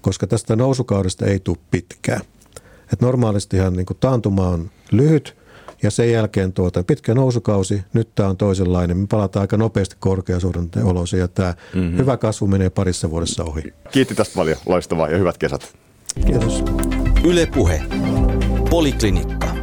koska tästä nousukaudesta ei tule pitkää. Et normaalistihan niin taantuma on lyhyt ja sen jälkeen tuota, pitkä nousukausi, nyt tämä on toisenlainen. Me palataan aika nopeasti korkeasuhdanteen oloihin ja tämä mm-hmm. hyvä kasvu menee parissa vuodessa ohi. Kiitti tästä paljon, loistavaa ja hyvät kesät. Kiitos. Ylepuhe Poliklinikka.